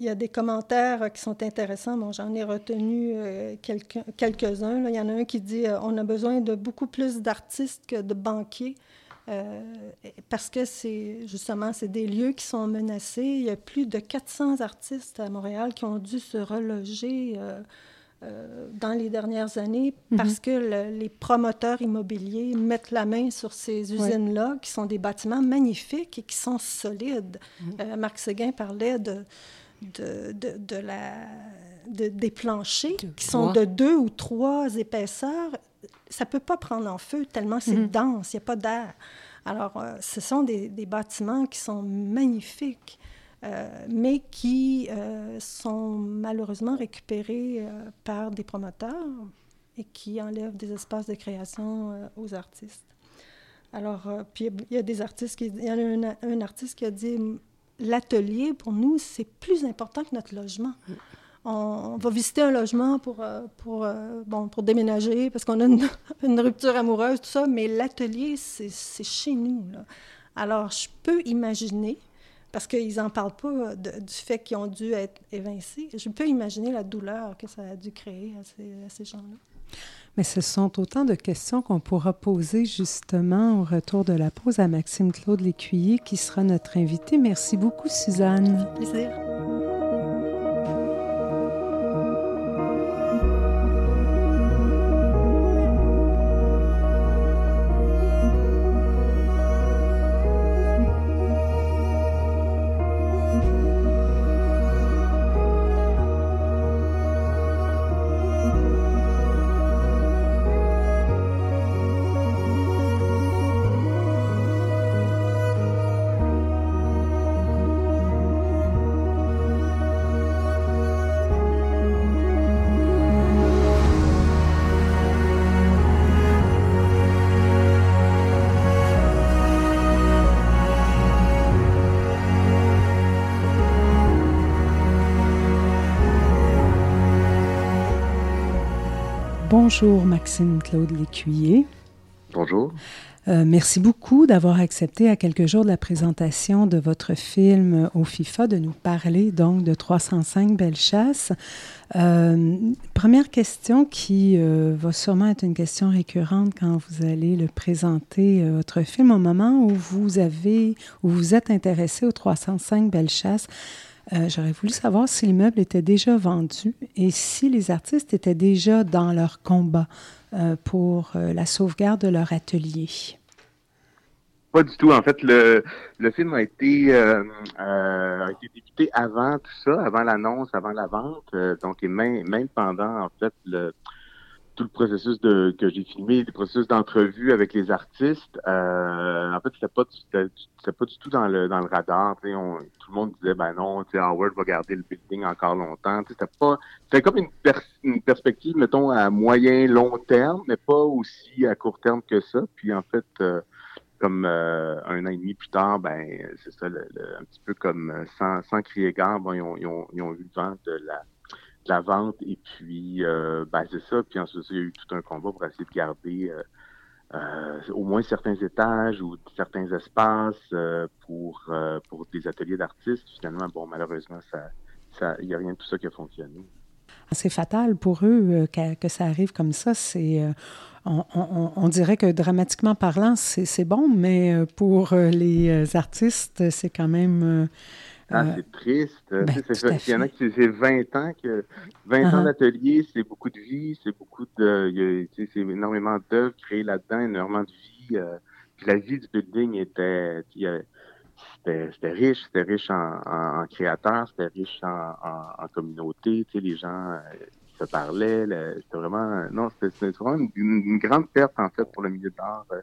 Il y a des commentaires qui sont intéressants. Bon, j'en ai retenu euh, quelques-uns. Il y en a un qui dit euh, on a besoin de beaucoup plus d'artistes que de banquiers. Euh, parce que c'est justement c'est des lieux qui sont menacés. Il y a plus de 400 artistes à Montréal qui ont dû se reloger dans les dernières années mhm. parce que les promoteurs immobiliers mettent la main sur ces usines-là, qui sont des bâtiments magnifiques et qui sont solides. Mhm. Marc Séguin parlait de de, de, la, des planchers qui sont de deux ou trois épaisseurs, ça ne peut pas prendre en feu tellement c'est mhm. dense, il n'y a pas d'air. Alors, euh, ce sont des, des, bâtiments qui sont magnifiques, euh, mais qui euh, sont malheureusement récupérés par des promoteurs et qui enlèvent des espaces de création aux artistes. Alors, puis il y a des artistes qui... Il y a un artiste qui a dit l'atelier, pour nous, c'est plus important que notre logement. On, va visiter un logement pour, euh, pour, euh, bon, pour déménager parce qu'on a une, rupture amoureuse, tout ça, mais l'atelier, c'est chez nous. Alors, je peux imaginer, parce qu'ils n'en parlent pas du fait qu'ils ont dû être évincés, je peux imaginer la douleur que ça a dû créer à ces gens-là. Mais ce sont autant de questions qu'on pourra poser justement au retour de la pause à Maxime Claude Lécuyer qui sera notre invité. Merci beaucoup, Suzanne. Bonjour Maxime Claude Lécuyer. Bonjour. Euh, merci beaucoup d'avoir accepté à quelques jours de la présentation de votre film au FIFA de nous parler donc de 305 Belles Chasses. Euh, première question qui euh, va sûrement être une question récurrente quand vous allez le présenter, votre film, au moment où vous avez, où vous êtes intéressé aux 305 Belles Chasses. J'aurais voulu savoir si l'immeuble était déjà vendu et si les artistes étaient déjà dans leur combat euh, pour euh, la sauvegarde de leur atelier? Pas du tout. En fait, le, le film a été, euh, a été débuté avant tout ça, avant l'annonce, avant la vente. donc, et même, même pendant, en fait, le, tout le processus de, que j'ai filmé, le processus d'entrevue avec les artistes, euh, en fait, c'était pas, c'était pas du tout dans le, dans le radar. On, tout le monde disait, ben non, Howard va garder le building encore longtemps. C'était pas, c'était comme une, une, perspective, mettons, à moyen, long terme, mais pas aussi à court terme que ça. Puis en fait, euh, comme euh, un an et demi plus tard, ben c'est ça, le, un petit peu comme euh, sans, sans crier gare, bon, ils, ont, ils, ont, ils ont eu le vent de la la vente et puis euh, ben, c'est ça. Puis ensuite, il y a eu tout un combat pour essayer de garder euh, euh, au moins certains étages ou certains espaces pour, pour des ateliers d'artistes. Finalement, bon, malheureusement, ça, ça, il n'y a rien de tout ça qui a fonctionné. C'est fatal pour eux que, que, ça arrive comme ça. C'est, on, on, dirait que dramatiquement parlant, c'est, bon, mais pour les artistes, c'est quand même ah, c'est triste. Ben, il y en a qui c'est 20 ans que 20 ans d'atelier, c'est beaucoup de vie, c'est beaucoup de c'est énormément d'œuvres créées là-dedans, énormément de vie. Euh, puis la vie du building était c'était riche, c'était riche en, en, créateurs, c'était riche en, en, communauté, tu sais, les gens euh, se parlaient, c'était vraiment non, c'était vraiment une, grande perte en fait pour le milieu d'art. Euh,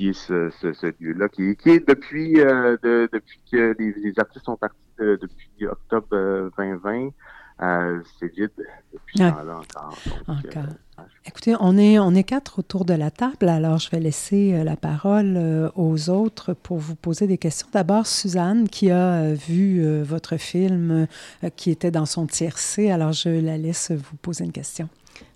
qui est ce, ce, ce lieu-là, qui, qui, est depuis, euh, de, depuis que les, les, artistes sont partis de, depuis octobre 2020. Euh, euh, c'est vide depuis ce temps-là encore. Donc, encore. Euh, Écoutez, on est, on est quatre autour de la table, alors je vais laisser euh, la parole aux autres pour vous poser des questions. D'abord, Suzanne, qui a vu votre film qui était dans son tiercé, alors je la laisse vous poser une question.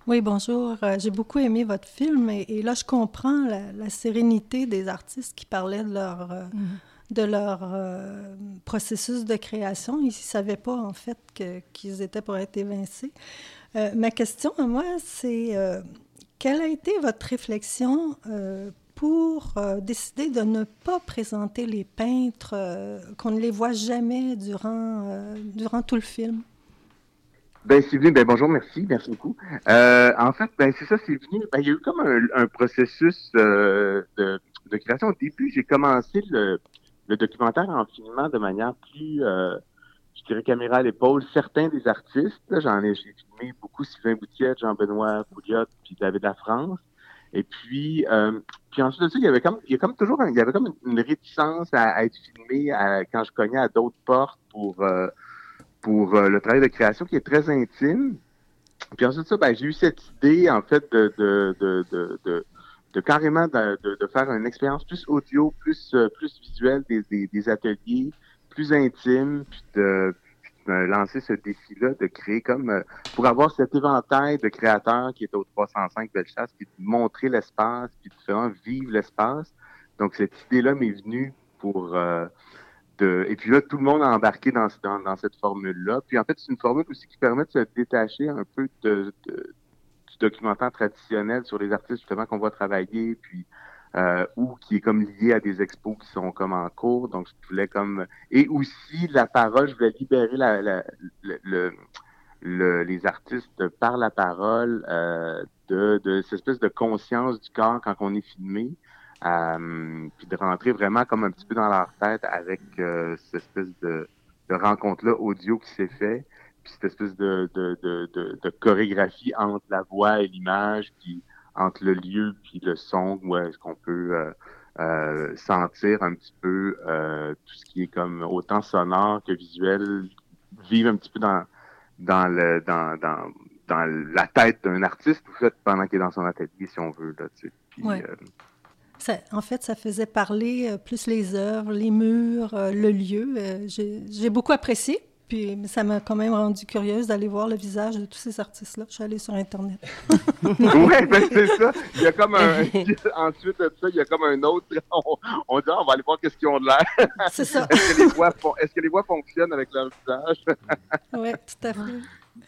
Oui, bonjour. Euh, j'ai beaucoup aimé votre film et, là, je comprends la, sérénité des artistes qui parlaient de leur, euh, mm-hmm. de leur euh, processus de création. Ils ne savaient pas, en fait, qu'ils étaient pour être évincés. ma question à moi, c'est quelle a été votre réflexion pour décider de ne pas présenter les peintres, qu'on ne les voit jamais durant, durant tout le film? Ben, c'est venu, ben bonjour, merci, merci beaucoup. Euh, en fait, ben c'est ça, c'est venu, ben, il y a eu comme un, processus euh, de, de, création. Au début, j'ai commencé le, le, documentaire en filmant de manière plus, euh, je dirais, caméra à l'épaule, certains des artistes. J'en ai, j'ai filmé beaucoup Sylvain Boutiette, Jean-Benoît Pouliot, puis David La France. Et puis, euh, puis ensuite de ça, il y avait comme, il y a comme toujours, il y avait comme une, réticence à, être filmé quand je cognais à d'autres portes pour euh, pour euh, le travail de création qui est très intime. Puis ensuite ça, ben, j'ai eu cette idée, en fait, de, de, de, de, de carrément de, faire une expérience plus audio, plus, euh, plus visuelle des, des, des, ateliers, plus intime, puis de, lancer ce défi-là, de créer comme, euh, pour avoir cet éventail de créateurs qui est au 305 Bellechasse, puis de montrer l'espace, puis de faire vivre l'espace. Donc cette idée-là m'est venue pour et puis là, tout le monde a embarqué dans, dans, cette formule-là. Puis en fait, c'est une formule aussi qui permet de se détacher un peu de, du documentaire traditionnel sur les artistes justement qu'on voit travailler, puis euh, ou qui est comme lié à des expos qui sont comme en cours. Donc, je voulais comme et aussi la parole, je voulais libérer la, la, le, le, les artistes par la parole euh, de, de cette espèce de conscience du corps quand on est filmé. Euh, puis de rentrer vraiment comme un petit peu dans leur tête avec euh, cette espèce de, de rencontre-là audio qui s'est fait, puis cette espèce de, de, de, de, chorégraphie entre la voix et l'image, puis entre le lieu puis le son, où est-ce qu'on peut euh, euh, sentir un petit peu euh, tout ce qui est comme autant sonore que visuel, vivre un petit peu dans dans le dans dans, dans la tête d'un artiste, tout fait, pendant qu'il est dans son atelier, si on veut. Là, tu sais. Puis, en fait, ça faisait parler euh, plus les œuvres, les murs, euh, le lieu. Euh, j'ai beaucoup apprécié. Puis ça m'a quand même rendu curieuse d'aller voir le visage de tous ces artistes-là. Je suis allée sur Internet. oui, ben c'est ça. Il y a comme un... Ensuite de ça, il y a comme un autre... On, dit, ah, on va aller voir qu'est-ce qu'ils ont de l'air. C'est ça. Est-ce que, les voix Est-ce que les voix fonctionnent avec leur visage? oui, tout à fait.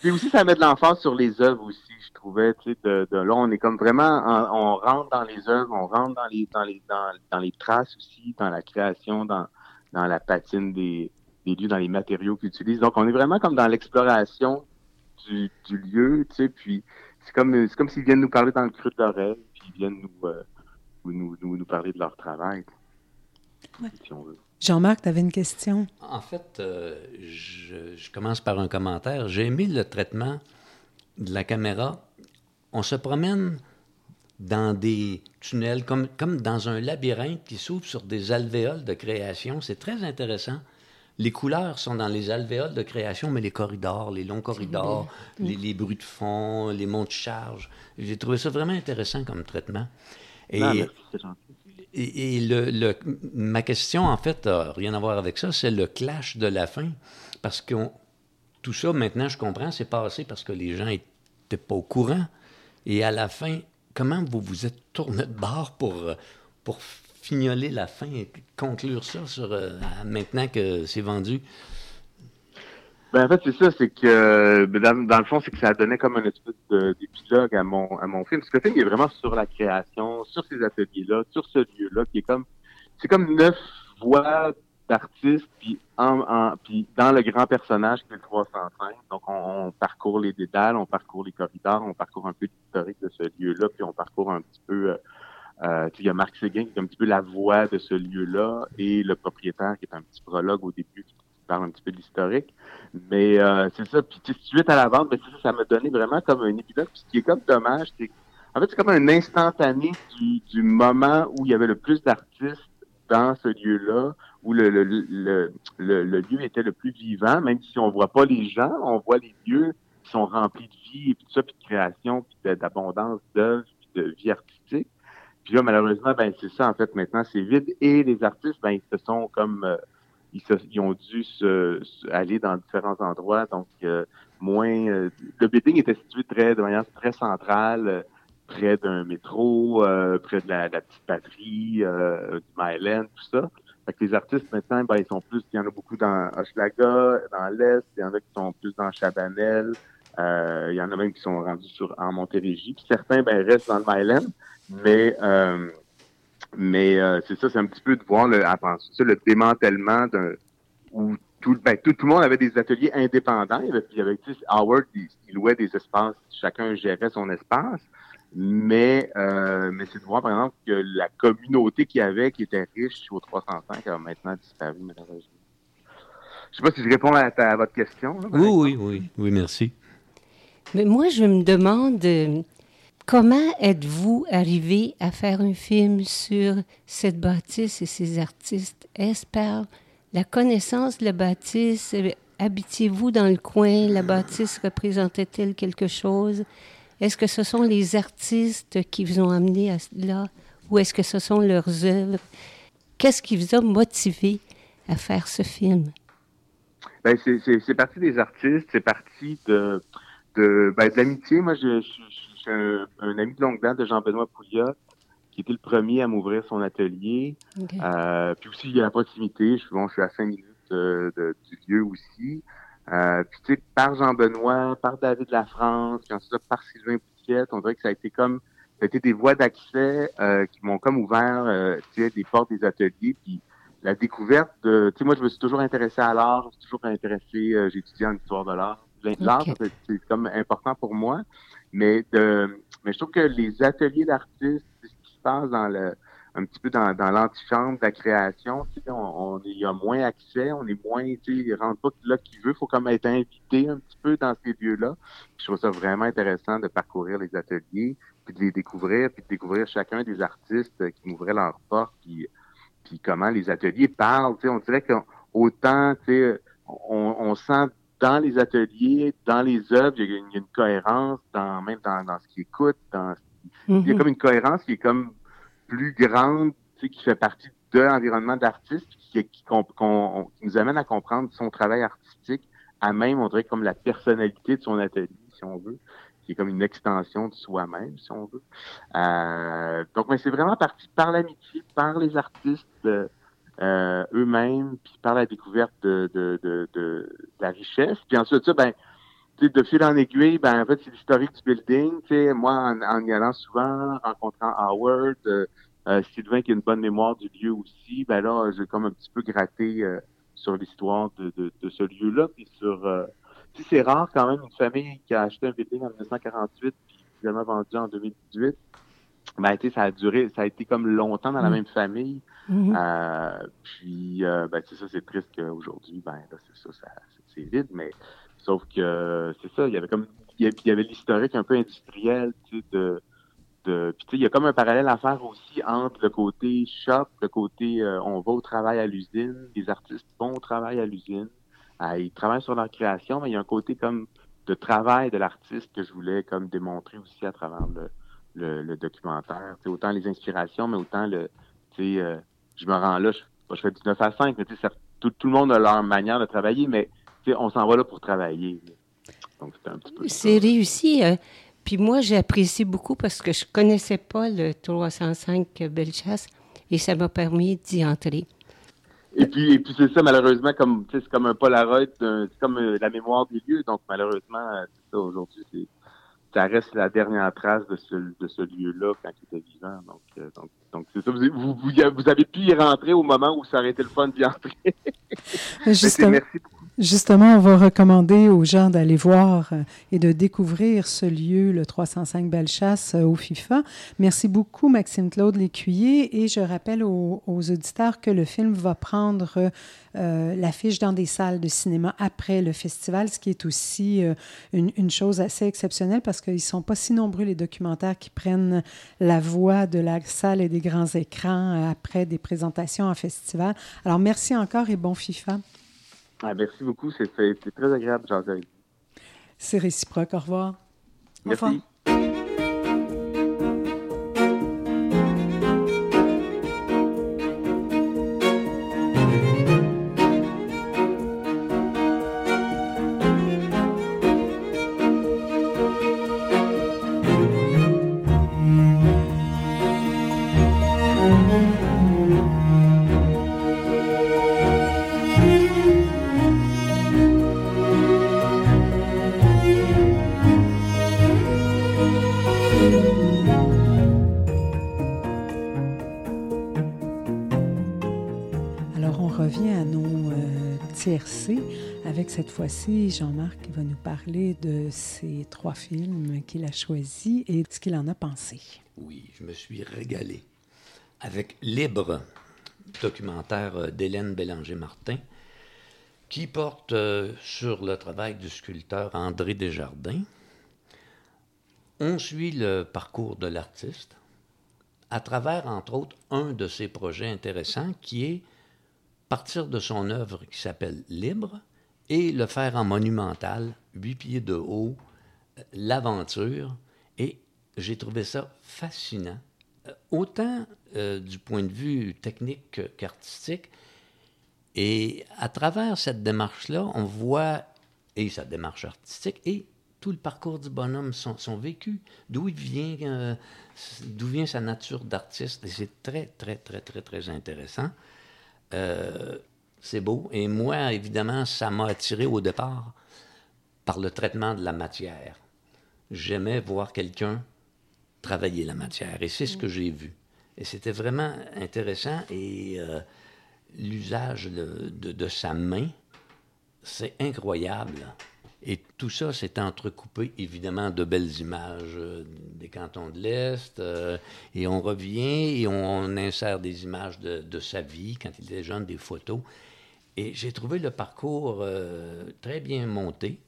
Puis aussi, ça met de l'enfance sur les œuvres aussi, je trouvais. Tu sais, de, là, on est comme vraiment... on rentre dans les œuvres, on rentre dans les, dans les, dans, dans les traces aussi, dans la création, dans, dans la patine des des lieux, dans les matériaux qu'ils utilisent. Donc, on est vraiment comme dans l'exploration du, lieu, tu sais, puis c'est comme, c'est comme s'ils viennent nous parler dans le creux de l'oreille, puis ils viennent nous, euh, nous, nous, parler de leur travail, si on veut. Jean-Marc, tu avais une question? En fait, euh, je, je, commence par un commentaire. J'ai aimé le traitement de la caméra. On se promène dans des tunnels, comme, comme dans un labyrinthe qui s'ouvre sur des alvéoles de création. C'est très intéressant. Les couleurs sont dans les alvéoles de création, mais les corridors, les longs corridors, les, bruits de fond, les monts de charge. J'ai trouvé ça vraiment intéressant comme traitement. Et, et, le, ma question, en fait, n'a rien à voir avec ça, c'est le clash de la fin. Parce que tout ça, maintenant, je comprends, c'est passé parce que les gens n'étaient pas au courant. Et à la fin, comment vous vous êtes tourné de bord pour, pour fignoler la fin et conclure ça sur euh, maintenant que c'est vendu? Ben, en fait, c'est ça, c'est que ben, dans, le fond, c'est que ça donnait comme un espèce d'épilogue à mon à mon film. Parce que le film est vraiment sur la création, sur ces ateliers-là, sur ce lieu-là, qui est comme c'est comme neuf voix d'artistes, puis en, puis dans le grand personnage qui est le 305. Donc on, parcourt les dédales, on parcourt les corridors, on parcourt un peu l'historique de ce lieu-là, puis on parcourt un petit peu euh, euh, il y a Marc Séguin qui est un petit peu la voix de ce lieu-là et le propriétaire qui est un petit prologue au début qui parle un petit peu de l'historique. Mais euh, c'est ça. Puis suite à la vente, ben, ça, ça m'a donné vraiment comme un épisode. Puis ce qui est comme dommage, c'est en fait, c'est comme un instantané du, du moment où il y avait le plus d'artistes dans ce lieu-là, où le, le, le, le, lieu était le plus vivant, même si on voit pas les gens, on voit les lieux qui sont remplis de vie et tout ça, puis de création, puis d'abondance d'œuvres, puis de vie artistique. Puis là, malheureusement, ben c'est ça, en fait, maintenant, c'est vide. Et les artistes, ben, ils se sont comme euh, ils, ont dû se, aller dans différents endroits. Donc, euh, moins euh, le building était situé très de manière très centrale, près d'un métro, près de la, petite patrie, du Myland, tout ça. Fait que les artistes maintenant, ben, ils sont plus, il y en a beaucoup dans Hochelaga, dans l'Est, il y en a qui sont plus dans Chabanel, il y en a même qui sont rendus sur en Montérégie, puis certains ben, restent dans le Myland. Mais euh, mais euh, c'est ça, c'est un petit peu de voir le, ça, le démantèlement d'un où tout, ben, tout, tout, le monde avait des ateliers indépendants. Il y avait, Howard, il, louait des espaces, chacun gérait son espace. Mais, euh, mais c'est de voir, par exemple, que la communauté qu'il y avait, qui était riche au 305, a maintenant disparu, malheureusement. Je sais pas si je réponds à, votre question. oui, oui, oui, oui, merci. Mais moi, je me demande, Comment êtes-vous arrivé à faire un film sur cette bâtisse et ces artistes? Est-ce par la connaissance de la bâtisse? Habitiez-vous dans le coin? La bâtisse représentait-elle quelque chose? Est-ce que ce sont les artistes qui vous ont amené à là? Ou est-ce que ce sont leurs œuvres? Qu'est-ce qui vous a motivé à faire ce film? Ben, c'est parti des artistes, c'est parti de, de, ben, l'amitié. Moi, je, je, un, ami de longue date de Jean-Benoît Pouliot, qui était le premier à m'ouvrir son atelier. Euh, puis aussi, il y a la proximité. Je, bon, je suis à cinq minutes euh, du lieu aussi. Euh, puis tu sais, par Jean-Benoît, par David Lafrance, puis ensuite par Sylvain Pouliot, on dirait que ça a été comme ça a été des voies d'accès qui m'ont comme ouvert des portes des ateliers. Puis la découverte de, tu sais, moi je me suis toujours intéressé à l'art, je me suis toujours intéressé, j'ai étudié en histoire de l'art. L'art, c'est comme important pour moi. Mais, de, mais je trouve que les ateliers d'artistes, ce qui se passe dans le, un petit peu dans, dans l'antichambre de la création, on, on, y a moins accès, on est moins, tu sais, rentre pas là qu'il veut, faut comme être invité un petit peu dans ces lieux-là. Je trouve ça vraiment intéressant de parcourir les ateliers, puis de les découvrir, puis de découvrir chacun des artistes qui m'ouvraient leurs portes, puis, comment les ateliers parlent, tu sais, on dirait qu'autant, tu sais, on, on sent dans les ateliers, dans les œuvres, il y a une, cohérence, dans, même dans, dans ce qui écoute. Dans, Il y a mhm. comme une cohérence qui est comme plus grande, tu sais, qui fait partie de l'environnement d'artiste, qui, qui, qui, nous amène à comprendre son travail artistique à même, on dirait comme la personnalité de son atelier, si on veut, qui est comme une extension de soi-même, si on veut. Euh, donc, mais c'est vraiment parti par l'amitié, par les artistes euh, eux-mêmes, puis par la découverte de, de, de, de, la richesse. Puis ensuite, ça, ben, de fil en aiguille, ben, en fait, c'est l'historique du building. sais moi, en, en, y allant souvent, rencontrant Howard, euh, euh, Sylvain qui a une bonne mémoire du lieu aussi, ben là, j'ai comme un petit peu gratté euh, sur l'histoire de, de, de, ce lieu-là, puis sur... Euh, c'est rare quand même une famille qui a acheté un building en 1948 puis finalement vendu en 2018. Ben, ça a duré, ça a été comme longtemps dans la mm. même famille. Mm-hmm. euh, puis, euh, ben, c'est ça, c'est triste qu'aujourd'hui, ben, là, c'est ça, c'est vide, mais sauf que, c'est ça, il y avait comme, il y avait l'historique un peu industriel, tu sais, de, de, puis tu sais, il y a comme un parallèle à faire aussi entre le côté shop, le côté euh, on va au travail à l'usine, les artistes vont au travail à l'usine, ils travaillent sur leur création, mais il y a un côté comme de travail de l'artiste que je voulais comme démontrer aussi à travers le, le, documentaire. sais, autant les inspirations, mais autant le, tu sais, je me rends là, je, je fais du 9 à 5, mais tout, tout le monde a leur manière de travailler, mais on s'en va là pour travailler. Donc, c'était un petit peu C'est réussi. Hein? Puis moi, j'ai apprécié beaucoup parce que je connaissais pas le 305 Bellechasse et ça m'a permis d'y entrer. Et puis, et puis c'est ça, malheureusement, comme c'est comme un Polaroid, c'est comme euh, la mémoire des lieux. Donc, malheureusement, euh, ça, aujourd'hui, ça reste la dernière trace de ce, de ce lieu-là quand il était vivant. Donc, euh, donc, donc c'est ça. Vous, vous, vous, avez pu y rentrer au moment où ça aurait été le fun d'y entrer. merci beaucoup. Justement, on va recommander aux gens d'aller voir euh, et de découvrir ce lieu, le 305 Bellechasse euh, au FIFA. Merci beaucoup, Maxime Claude Lécuyer. Et je rappelle aux, auditeurs que le film va prendre euh, l'affiche dans des salles de cinéma après le festival, ce qui est aussi une, une, chose assez exceptionnelle parce qu'ils ne sont pas si nombreux, les documentaires qui prennent la voix de la salle et des grands écrans après des présentations en festival. Alors, merci encore et bon FIFA. Ah, merci beaucoup. C'est très agréable, jean C'est réciproque. Au revoir. Merci. Au revoir. Cette fois-ci Jean-Marc va nous parler de ces trois films qu'il a choisis et ce qu'il en a pensé. Oui, je me suis régalé avec Libre, documentaire d'Hélène Bélanger-Martin, qui porte euh, sur le travail du sculpteur André Desjardins. On suit le parcours de l'artiste à travers, entre autres, un de ses projets intéressants qui est partir de son œuvre qui s'appelle Libre et le faire en monumental, huit pieds de haut, euh, l'aventure. Et j'ai trouvé ça fascinant, euh, autant euh, du point de vue technique qu'artistique. Et à travers cette démarche-là, on voit, et sa démarche artistique, et tout le parcours du bonhomme, son, son vécu, d'où il vient, d'où vient sa nature d'artiste. Et c'est très, très, très, très, très intéressant. Euh, c'est beau. Et moi, évidemment, ça m'a attiré au départ par le traitement de la matière. J'aimais voir quelqu'un travailler la matière. Et c'est ce que j'ai vu. Et c'était vraiment intéressant. Et euh, l'usage de, de, sa main, c'est incroyable. Et tout ça s'est entrecoupé, évidemment, de belles images euh, des cantons de l'Est. Euh, et on revient et on, insère des images de, sa vie quand il était jeune, des photos. Et j'ai trouvé le parcours euh, très bien monté.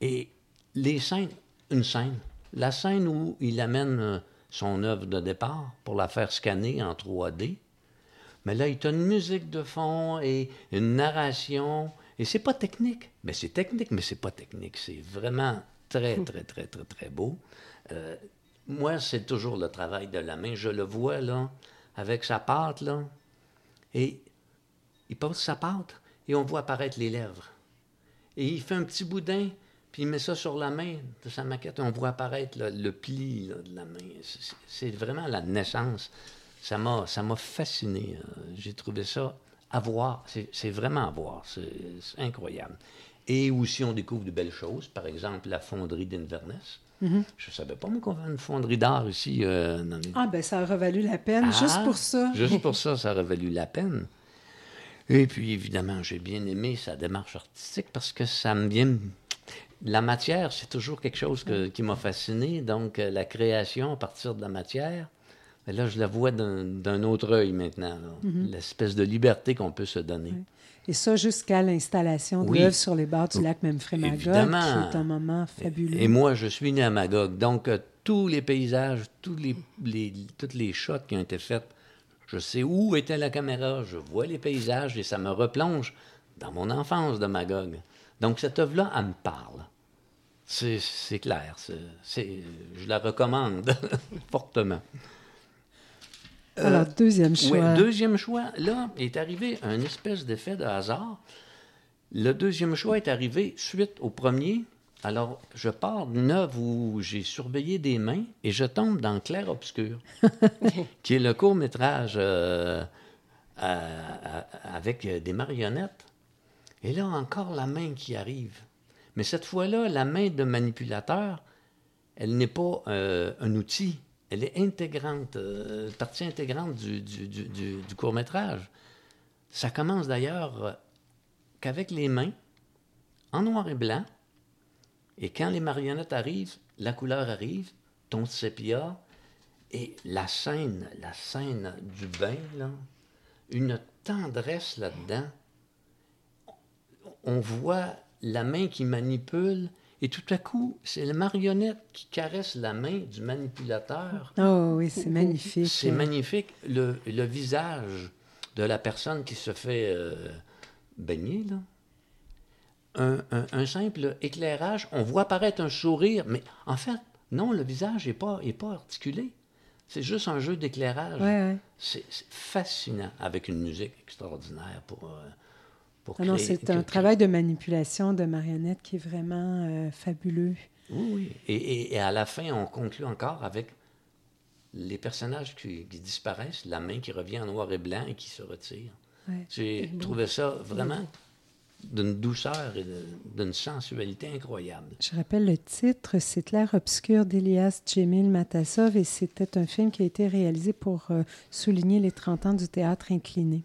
Et les scènes, une scène, la scène où il amène son œuvre de départ pour la faire scanner en 3D. Mais là, il a une musique de fond et une narration et c'est pas technique. Mais c'est technique, mais c'est pas technique. C'est vraiment très, très, très, très, très beau. Euh, moi, c'est toujours le travail de la main. Je le vois, là, avec sa pâte, là. Et il pose sa pâte et on voit apparaître les lèvres. Et il fait un petit boudin, puis il met ça sur la main de sa maquette. On voit apparaître là, le pli là, de la main. C'est- vraiment la naissance. Ça m'a, fasciné. euh, J'ai trouvé ça à voir. C'est, vraiment à voir. C'est, incroyable. Et aussi, on découvre de belles choses. Par exemple, la fonderie d'Inverness. Je ne savais pas, qu'on avait une fonderie d'art ici. euh, dans les... Ah, ben ça aurait valu la peine, juste Ah, pour ça. Juste pour ça, ça aurait valu la peine. Et puis, évidemment, j'ai bien aimé sa démarche artistique parce que ça me vient. La matière, c'est toujours quelque chose que- qui m'a fasciné. Donc, euh, la création à partir de la matière, mais là, je la vois d'un autre œil maintenant. Mm-hmm. L'espèce de liberté qu'on peut se donner. Et ça jusqu'à l'installation de Oui. l'œuvre sur les bords du lac Memphremagog, qui est un moment fabuleux. Et moi, je suis né à Magog. Donc, euh, tous les paysages, tous les, les- toutes les shots qui ont été faits, je sais où était la caméra, je vois les paysages et ça me replonge dans mon enfance de Magog. Donc, cette œuvre-là, elle me parle. C'est clair. je la recommande fortement. Alors, deuxième choix. Ouais, deuxième choix, là, est arrivé un espèce d'effet de hasard. Le deuxième choix est arrivé suite au premier. Alors, je pars d'une œuvre où j'ai surveillé des mains et je tombe dans Clair Obscur, qui est le court-métrage euh, avec des marionnettes. Et là, encore la main qui arrive. Mais cette fois-là, la main de manipulateur, elle n'est pas euh, un outil, elle est intégrante, euh, partie intégrante du, du- du- du- du court-métrage. Ça commence d'ailleurs euh, qu'avec les mains, en noir et blanc, et quand les marionnettes arrivent, la couleur arrive, ton sépia, et la scène, la scène du bain, là, une tendresse là-dedans. On voit la main qui manipule, et tout à coup, c'est la marionnette qui caresse la main du manipulateur. Oh oui, c'est magnifique. C'est magnifique. Le, le visage de la personne qui se fait euh, baigner, là. Un, un- un simple éclairage, on voit apparaître un sourire, mais en fait, non, le visage n'est pas, est pas articulé. C'est juste un jeu d'éclairage. Ouais, ouais. C'est fascinant, avec une musique extraordinaire pour, euh, pour Ah non, créer- c'est un travail de manipulation de marionnettes qui est vraiment euh, fabuleux. Oui, oui. Et, et- et à la fin, on conclut encore avec les personnages qui, qui disparaissent, la main qui revient en noir et blanc et qui se retire. Ouais. J'ai trouvé ça vraiment d'une douceur et de- d'une sensualité incroyable. Je rappelle le titre, c'est Clair obscur d'Elias Djemil Matassov et c'était un film qui a été réalisé pour euh, souligner les 30 ans du théâtre incliné.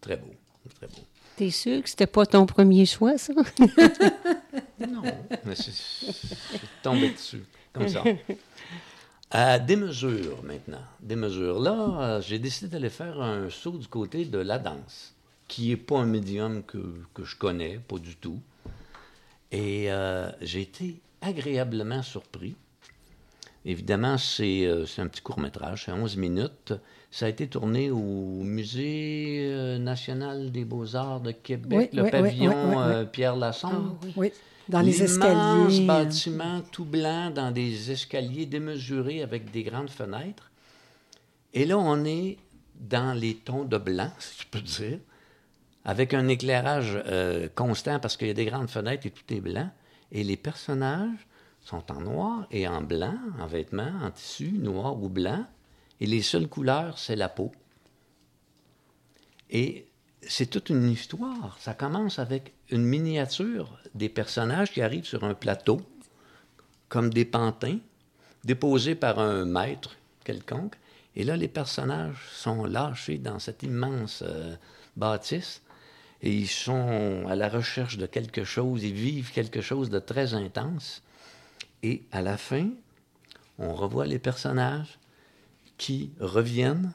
Très beau, très beau. T'es sûr que c'était pas ton premier choix, ça? Non, mais c'est c'est tombé dessus, comme ça. À des mesures maintenant. Des mesures. Là, euh, j'ai décidé d'aller faire un saut du côté de la danse, qui n'est pas un médium que, que je connais, pas du tout. Et euh, j'ai été agréablement surpris. Évidemment, c'est euh, un petit court-métrage, c'est 11 minutes. Ça a été tourné au Musée euh, national des beaux-arts de Québec, Oui, le oui, pavillon oui, euh, Pierre Lassonde. Oui, dans les escaliers. bâtiment tout blanc dans des escaliers démesurés avec des grandes fenêtres. Et là, on est dans les tons de blanc, si je peux dire, avec un éclairage euh, constant parce qu'il y a des grandes fenêtres et tout est blanc. Et les personnages sont en noir et en blanc, en vêtements, en tissu, noir ou blanc. Et les seules couleurs, c'est la peau. Et c'est toute une histoire. Ça commence avec une miniature des personnages qui arrivent sur un plateau, comme des pantins, déposés par un maître quelconque. Et là, les personnages sont lâchés dans cette immense euh, bâtisse et ils sont à la recherche de quelque chose, ils vivent quelque chose de très intense. Et à la fin, on revoit les personnages qui reviennent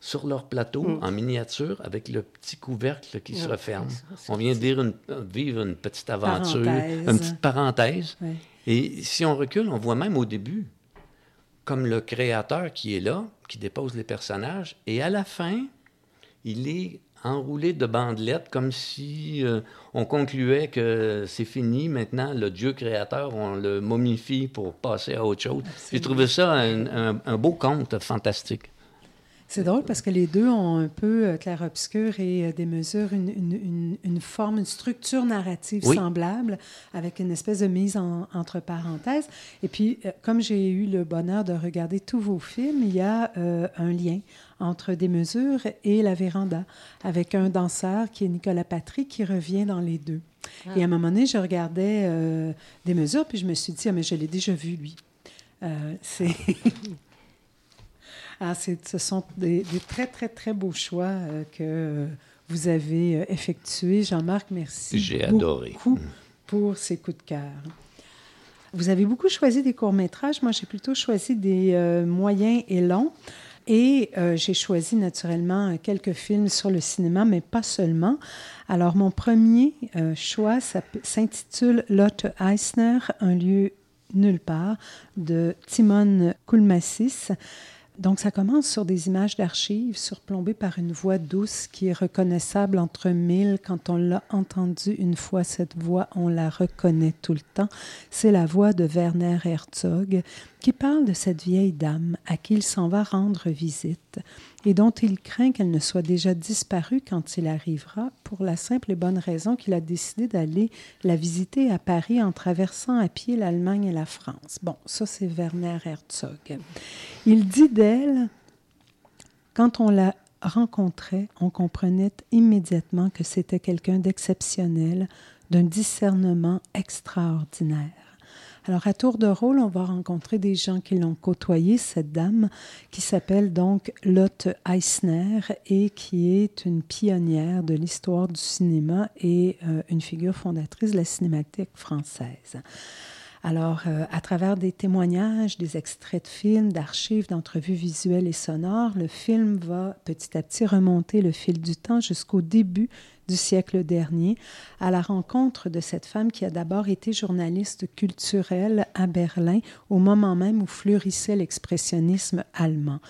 sur leur plateau en miniature avec le petit couvercle qui se Ah, referme. ça, On vient de dire une- vivre une petite aventure, Parenthèse. une petite parenthèse. Et si on recule, on voit même au début, comme le créateur qui est là, qui dépose les personnages, et à la fin, il est enroulé de bandelettes comme si euh, on concluait que c'est fini, maintenant le Dieu créateur, on le momifie pour passer à autre chose. J'ai trouvé ça un, un- un beau conte fantastique. C'est drôle parce que les deux ont un peu euh, clair-obscur et euh, des mesures, une, une, une, forme, une structure narrative semblable avec une espèce de mise en, entre parenthèses. Et puis, euh, comme j'ai eu le bonheur de regarder tous vos films, il y a un lien entre des mesures et la véranda avec un danseur qui est Nicolas Patry qui revient dans les deux. Ah. Et à un moment donné, je regardais des mesures puis je me suis dit, ah, mais je l'ai déjà vu, lui. c'est. Ah, ce sont des, très, très, très beaux choix euh, que vous avez euh, effectués. Jean-Marc, merci. J'ai adoré. Pour ces coups de cœur. Vous avez beaucoup choisi des courts-métrages. Moi, j'ai plutôt choisi des euh, moyens et longs. Et j'ai choisi naturellement quelques films sur le cinéma, mais pas seulement. Alors, mon premier choix s'intitule Lotte Eisner, Un lieu nulle part, de Timon Koulmassis. Donc, ça commence sur des images d'archives surplombées par une voix douce qui est reconnaissable entre mille. Quand on l'a entendue une fois, cette voix, on la reconnaît tout le temps. C'est la voix de Werner Herzog qui parle de cette vieille dame à qui il s'en va rendre visite et dont il craint qu'elle ne soit déjà disparue quand il arrivera, pour la simple et bonne raison qu'il a décidé d'aller la visiter à Paris en traversant à pied l'Allemagne et la France. Bon, ça c'est Werner Herzog. Il dit d'elle, quand on la rencontrait, on comprenait immédiatement que c'était quelqu'un d'exceptionnel, d'un discernement extraordinaire. Alors, à tour de rôle, on va rencontrer des gens qui l'ont côtoyé, cette dame qui s'appelle donc Lotte Eisner et qui est une pionnière de l'histoire du cinéma et euh, une figure fondatrice de la cinémathèque française. Alors, euh, à travers des témoignages, des extraits de films, d'archives, d'entrevues visuelles et sonores, le film va petit à petit remonter le fil du temps jusqu'au début du siècle dernier, à la rencontre de cette femme qui a d'abord été journaliste culturelle à Berlin au moment même où fleurissait l'expressionnisme allemand.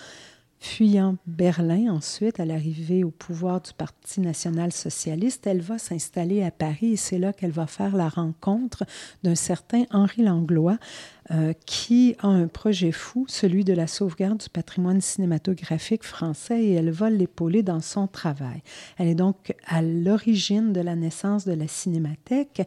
Fuyant Berlin ensuite, à l'arrivée au pouvoir du Parti national-socialiste, elle va s'installer à Paris et c'est là qu'elle va faire la rencontre d'un certain Henri Langlois, euh, qui a un projet fou, celui de la sauvegarde du patrimoine cinématographique français, et elle va l'épauler dans son travail. Elle est donc à l'origine de la naissance de la cinémathèque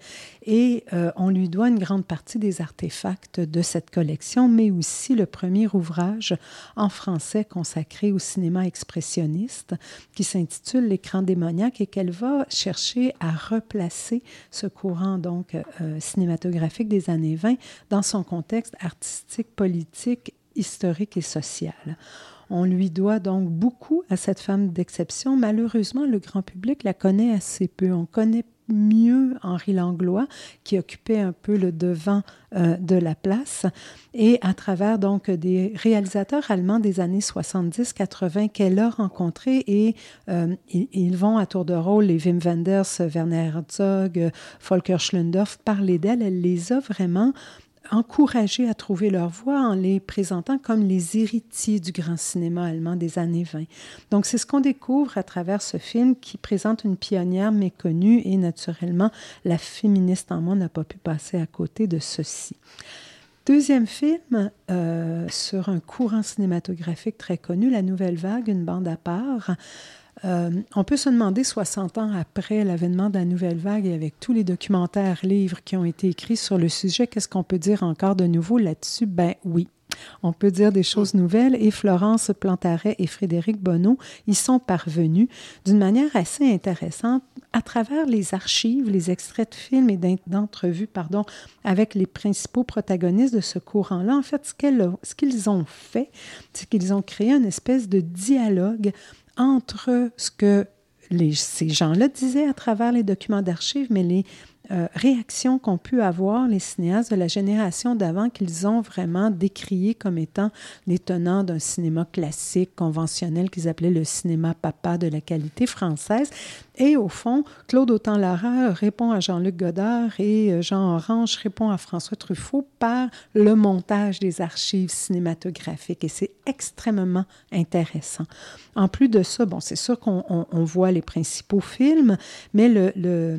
et euh, on lui doit une grande partie des artefacts de cette collection, mais aussi le premier ouvrage en français consacré au cinéma expressionniste qui s'intitule L'écran démoniaque et qu'elle va chercher à replacer ce courant donc euh, cinématographique des années 20 dans son contexte artistique, politique, historique et social. On lui doit donc beaucoup à cette femme d'exception. Malheureusement, le grand public la connaît assez peu. On connaît mieux Henri Langlois, qui occupait un peu le devant euh, de la place, et à travers donc des réalisateurs allemands des années 70-80 qu'elle a rencontrés, et euh, ils, vont à tour de rôle, les Wim Wenders, Werner Herzog, Volker Schlendorf, parler d'elle, elle les a vraiment encouragés à trouver leur voix en les présentant comme les héritiers du grand cinéma allemand des années 20. Donc c'est ce qu'on découvre à travers ce film qui présente une pionnière méconnue et naturellement la féministe en moi n'a pas pu passer à côté de ceci. Deuxième film euh, sur un courant cinématographique très connu, La Nouvelle Vague, une bande à part. Euh, on peut se demander, 60 ans après l'avènement de la nouvelle vague et avec tous les documentaires, livres qui ont été écrits sur le sujet, qu'est-ce qu'on peut dire encore de nouveau là-dessus? Ben oui. On peut dire des choses nouvelles et Florence Plantaret et Frédéric Bonneau y sont parvenus d'une manière assez intéressante à travers les archives, les extraits de films et d'entrevues pardon, avec les principaux protagonistes de ce courant-là. En fait, ce qu'ils ont fait, c'est qu'ils ont créé une espèce de dialogue entre ce que ces gens-là disaient à travers les documents d'archives, mais les euh, réactions qu'ont pu avoir les cinéastes de la génération d'avant qu'ils ont vraiment décrié comme étant les tenants d'un cinéma classique, conventionnel, qu'ils appelaient le cinéma papa de la qualité française. Et au fond, Claude Autant-Lara répond à Jean-Luc Godard et euh, Jean Orange répond à François Truffaut par le montage des archives cinématographiques. Et c'est extrêmement intéressant. En plus de ça, bon, c'est sûr qu'on voit les principaux films, mais le, de,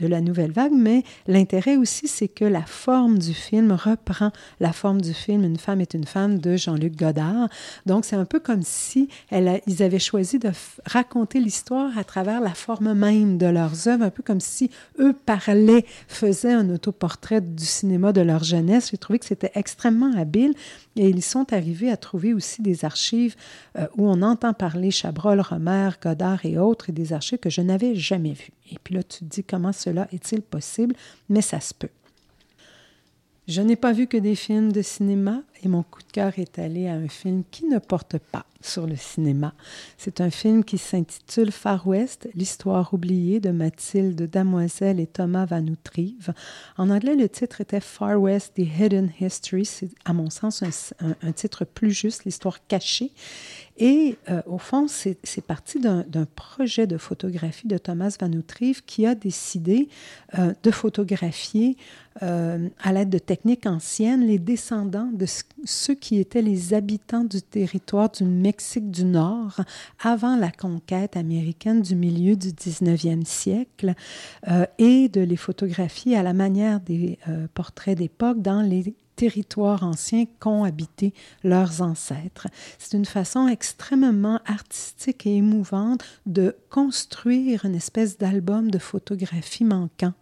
la Nouvelle Vague, mais l'intérêt aussi, c'est que la forme du film reprend la forme du film Une femme est une femme de Jean-Luc Godard. Donc, c'est un peu comme si ils avaient choisi de raconter l'histoire à travers la forme même de leurs œuvres, un peu comme si eux parlaient, faisaient un autoportrait du cinéma de leur jeunesse. J'ai trouvé que c'était extrêmement habile et ils sont arrivés à trouver aussi des archives euh, où on entend parler Chabrol, Romer, Godard et autres, et des archives que je n'avais jamais vues. Et puis là, tu te dis comment cela est-il possible, mais ça se peut. Je n'ai pas vu que des films de cinéma et mon coup de cœur est allé à un film qui ne porte pas sur le cinéma. C'est un film qui s'intitule Far West, l'histoire oubliée de Mathilde Damoiselle et Thomas Van Outrive. En anglais, le titre était Far West, The Hidden History. C'est, à mon sens, un, titre plus juste, l'histoire cachée. Et euh, au fond, c'est, parti d'un, projet de photographie de Thomas Van Outrive qui a décidé euh, de photographier euh, à l'aide de techniques anciennes les descendants de ceux qui étaient les habitants du territoire du Mexique du Nord avant la conquête américaine du milieu du 19e siècle euh, et de les photographier à la manière des euh, portraits d'époque dans les territoires anciens qu'ont habité leurs ancêtres. C'est une façon extrêmement artistique et émouvante de construire une espèce d'album de photographie manquant,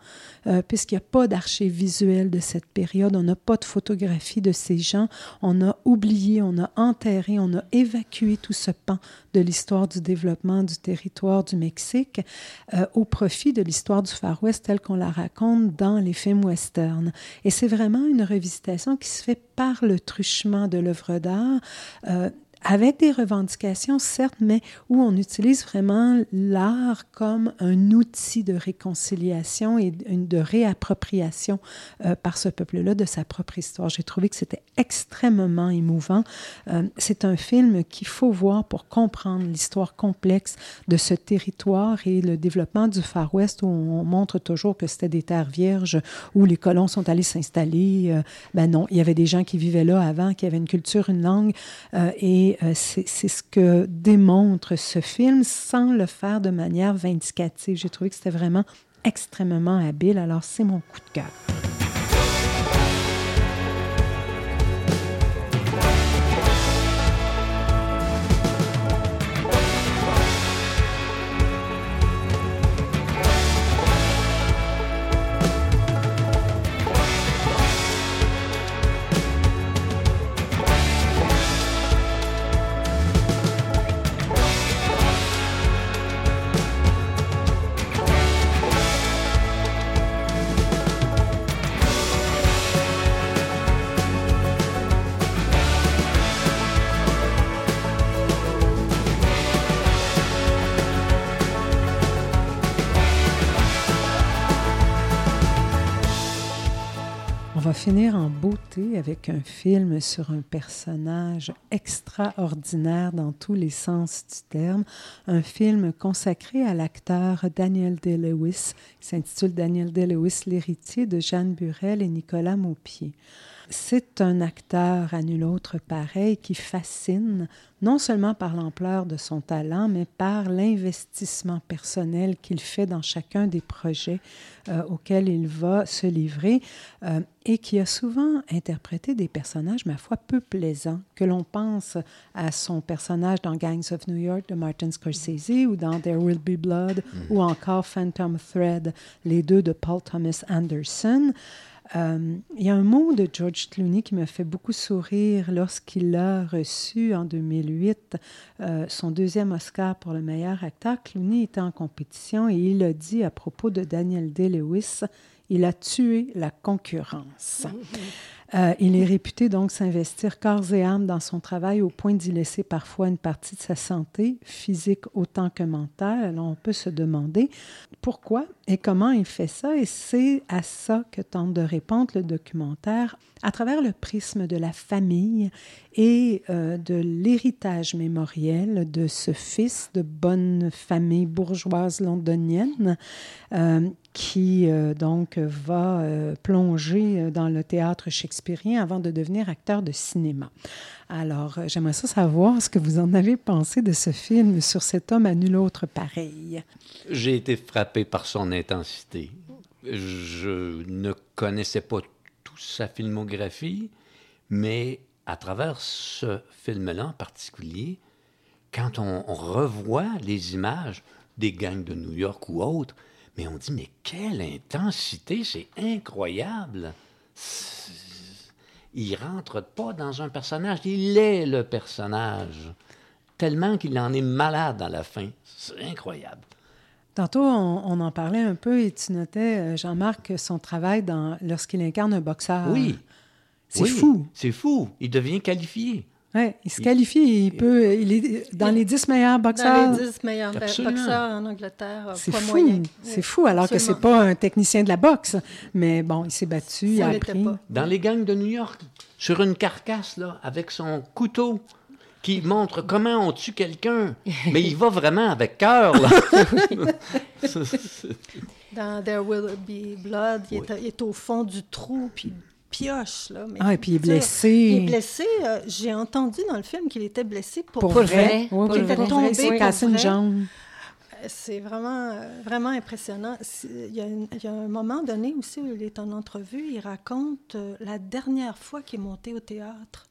euh, puisqu'il n'y a pas d'archives visuelles de cette période, on n'a pas de photographie de ces gens, on a oublié, on a enterré, on a évacué tout ce pan de l'histoire du développement du territoire du Mexique euh, au profit de l'histoire du Far West telle qu'on la raconte dans les films westerns. Et c'est vraiment une revisitation qui se fait par le truchement de l'œuvre d'art. Euh, avec des revendications, certes, mais où on utilise vraiment l'art comme un outil de réconciliation et de réappropriation euh, par ce peuple-là de sa propre histoire. J'ai trouvé que c'était extrêmement émouvant. Euh, c'est un film qu'il faut voir pour comprendre l'histoire complexe de ce territoire et le développement du Far West où on montre toujours que c'était des terres vierges où les colons sont allés s'installer. Euh, ben non, il y avait des gens qui vivaient là avant, qui avaient une culture, une langue et euh, c'est ce que démontre ce film sans le faire de manière vindicative. J'ai trouvé que c'était vraiment extrêmement habile. Alors, c'est mon coup de cœur. Finir en beauté avec un film sur un personnage extraordinaire dans tous les sens du terme, un film consacré à l'acteur Daniel Day-Lewis, qui s'intitule Daniel Day-Lewis, l'héritier de Jeanne Burel et Nicolas Maupied. C'est un acteur à nul autre pareil qui fascine, non seulement par l'ampleur de son talent, mais par l'investissement personnel qu'il fait dans chacun des projets euh, auxquels il va se livrer, euh, et qui a souvent interprété des personnages, ma foi, peu plaisants, que l'on pense à son personnage dans Gangs of New York de Martin Scorsese ou dans There Will Be Blood mm. ou encore Phantom Thread, les deux de Paul Thomas Anderson. Euh, il y a un mot de George Clooney qui me fait beaucoup sourire lorsqu'il a reçu en 2008 euh, son deuxième Oscar pour le meilleur acteur. Clooney était en compétition et il a dit à propos de Daniel Day-Lewis, il a tué la concurrence. Euh, il est réputé donc s'investir corps et âme dans son travail au point d'y laisser parfois une partie de sa santé, physique autant que mentale. Alors on peut se demander pourquoi et comment il fait ça. Et c'est à ça que tente de répondre le documentaire à travers le prisme de la famille et euh, de l'héritage mémoriel de ce fils de bonne famille bourgeoise londonienne euh, qui euh, donc va plonger dans le théâtre shakespearien avant de devenir acteur de cinéma. Alors, j'aimerais ça savoir ce que vous en avez pensé de ce film sur cet homme à nul autre pareil. J'ai été frappé par son intensité je ne connaissais pas toute sa filmographie, mais à travers ce film-là en particulier, quand on, revoit les images des gangs de New York ou autres, mais on dit, mais quelle intensité, c'est incroyable. Il rentre pas dans un personnage, il est le personnage, tellement qu'il en est malade à la fin. C'est incroyable. Tantôt, on, on, en parlait un peu et tu notais, euh, Jean-Marc, son travail dans, lorsqu'il incarne un boxeur. Oui. C'est oui, fou. C'est fou. Il devient qualifié. Oui, il se qualifie. Il, peut, il est dans les dix meilleurs boxeurs. Dans les dix meilleurs Absolument. boxeurs en Angleterre. C'est poids fou. C'est fou, alors que c'est pas un technicien de la boxe. Mais bon, il s'est battu, il a appris. Pas. Dans les gangs de New York, sur une carcasse, là, avec son couteau, qui montre comment on tue quelqu'un. Mais il va vraiment avec cœur, là. Dans There Will Be Blood, il, est, il est au fond du trou, puis pioche. Là, mais ah, et puis il est dire, blessé. Il est blessé. Euh, J'ai entendu dans le film qu'il était blessé pour, pour vrai. vrai. Oui, il était vrai. tombé cassé une jambe. C'est vraiment, euh, vraiment impressionnant. Il y, a une, il y, a un moment donné aussi où il est en entrevue, il raconte euh, la dernière fois qu'il est monté au théâtre,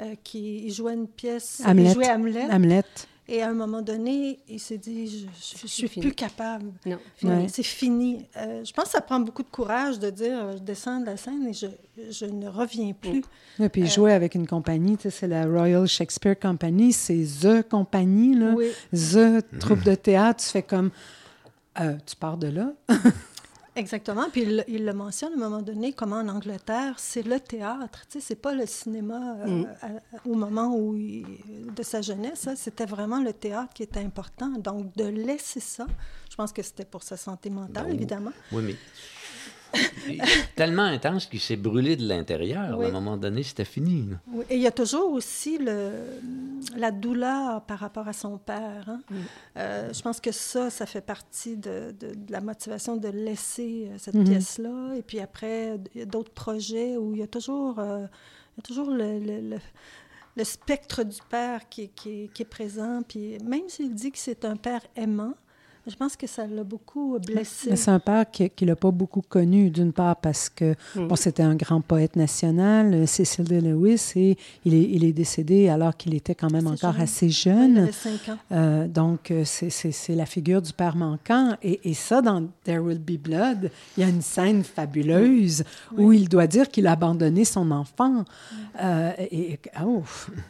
euh, qu'il jouait une pièce, Hamlet. il jouait Hamlet. Hamlet. Et à un moment donné, il s'est dit, je ne suis fini. plus capable. Non, Ouais. C'est fini. Euh, je pense que ça prend beaucoup de courage de dire, euh, je descends de la scène et je, je ne reviens plus. Et puis il jouait avec une compagnie, tu sais, c'est la Royal Shakespeare Company, c'est The Compagnie, là. Oui. The troupe de théâtre. Tu fais comme, euh, tu pars de là. Exactement. Puis il, il, le mentionne à un moment donné, comment en Angleterre, c'est le théâtre. Tu sais, c'est pas le cinéma euh, Mm. à, au moment où il, de sa jeunesse. C'était vraiment le théâtre qui était important. Donc, de laisser ça, je pense que c'était pour sa santé mentale, Ben, évidemment. Oui, mais tellement intense qu'il s'est brûlé de l'intérieur. Oui. À un moment donné, c'était fini. Oui. Et il y a toujours aussi le, la douleur par rapport à son père. hein. Mm. Euh, je pense que ça, ça fait partie de, de- de la motivation de laisser euh, cette Mhm. pièce-là. Et puis après, il y a d'autres projets où il y a toujours, euh, il y a toujours le, le- le- le spectre du père qui, qui est présent. Puis même s'il dit que c'est un père aimant, je pense que ça l'a beaucoup blessé. Mais c'est un père qui ne l'a pas beaucoup connu, d'une part parce que Mm. bon, c'était un grand poète national, euh, Cecil de Lewis, et il est, il est décédé alors qu'il était quand même Assez encore jeune. assez Il jeune. avait cinq ans. Euh, donc, euh, c'est- c'est c'est la figure du père manquant. Et, et ça, dans There Will Be Blood, il y a une scène fabuleuse où il doit dire qu'il a abandonné son enfant. Euh, et, et- oh,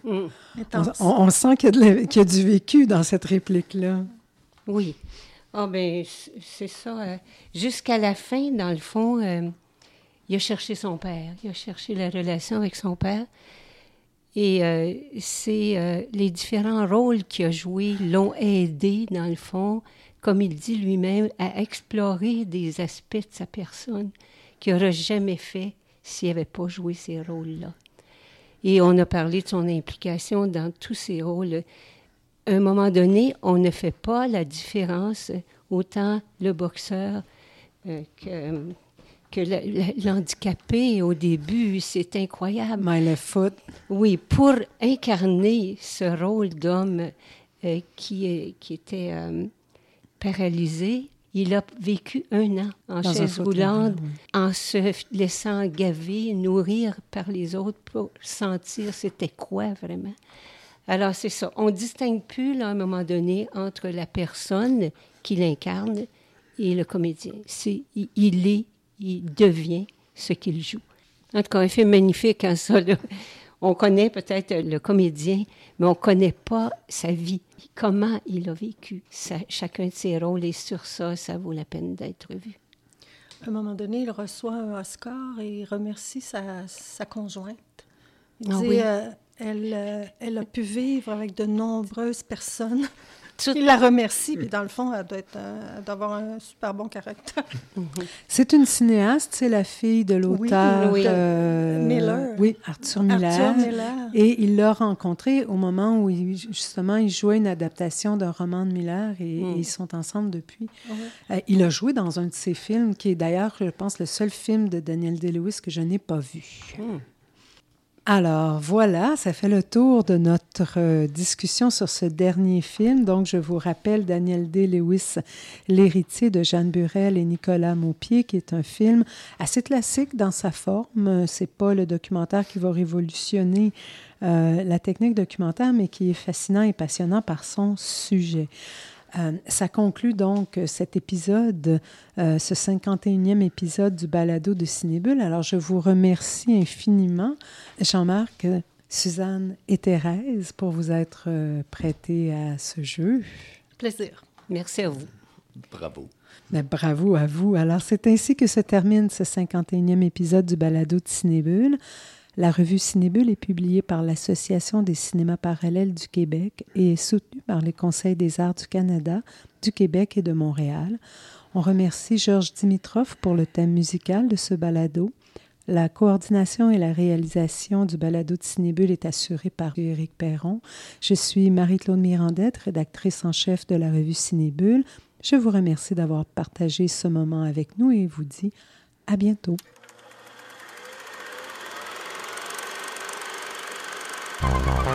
Mm. on, Intense. on- on sent qu'il y, a de la- qu'il y a du vécu dans cette réplique-là. Oui. Ah ben c- c'est ça. euh, Jusqu'à la fin, dans le fond, euh, il a cherché son père. Il a cherché la relation avec son père. Et euh, c'est les différents rôles qu'il a joués l'ont aidé, dans le fond, comme il dit lui-même, à explorer des aspects de sa personne qu'il n'aurait jamais fait s'il n'avait pas joué ces rôles-là. Et on a parlé de son implication dans tous ces rôles à un moment donné, on ne fait pas la différence, euh, autant le boxeur euh, que, que l'handicapé au début. C'est incroyable. My Left Foot. Oui, pour incarner ce rôle d'homme euh, qui, était euh, paralysé, il a vécu un an en Dans chaise roulante, oui. en se laissant gaver, nourrir par les autres pour sentir c'était quoi vraiment. Alors, c'est ça. On ne distingue plus, là, à un moment donné, entre la personne qui l'incarne et le comédien. C'est, il, il est, il devient ce qu'il joue. En tout cas, un film magnifique en ça. là. On connaît peut-être le comédien, mais on ne connaît pas sa vie, comment il a vécu chacun de ses rôles. Et sur ça, ça vaut la peine d'être vu. À un moment donné, il reçoit un Oscar et il remercie sa, sa conjointe. Il Ah dit, oui. euh, elle, euh, elle a pu vivre avec de nombreuses personnes. Il la remercie, puis dans le fond, elle doit, être un- elle doit avoir un super bon caractère. C'est une cinéaste, c'est la fille de l'auteur oui. euh, Miller. Oui, Arthur Miller. Arthur Miller. Et il l'a rencontré au moment où, il- justement, il jouait une adaptation d'un roman de Miller et, Mm. et ils sont ensemble depuis. Euh, il a joué dans un de ses films, qui est d'ailleurs, je pense, le seul film de Daniel Day-Lewis que je n'ai pas vu. Hmm. Alors voilà, ça fait le tour de notre euh, discussion sur ce dernier film. Donc je vous rappelle Daniel D. Lewis, L'héritier de Jeanne Burel et Nicolas Maupied, qui est un film assez classique dans sa forme. C'est pas le documentaire qui va révolutionner euh, la technique documentaire, mais qui est fascinant et passionnant par son sujet. Euh, ça conclut donc cet épisode, euh, ce 51e épisode du balado de Cinébule. Alors, je vous remercie infiniment, Jean-Marc, Suzanne et Thérèse, pour vous être euh, prêtés à ce jeu. Plaisir. Merci à vous. Bravo. Mais bravo à vous. Alors, c'est ainsi que se termine ce 51e épisode du balado de Cinébule. La revue Cinébule est publiée par l'Association des cinémas parallèles du Québec et est soutenue par les Conseils des arts du Canada, du Québec et de Montréal. On remercie Georges Dimitrov pour le thème musical de ce balado. La coordination et la réalisation du balado de Cinébule est assurée par Éric Perron. Je suis Marie-Claude Mirandette, rédactrice en chef de la revue Cinébule. Je vous remercie d'avoir partagé ce moment avec nous et vous dis à bientôt. Bye.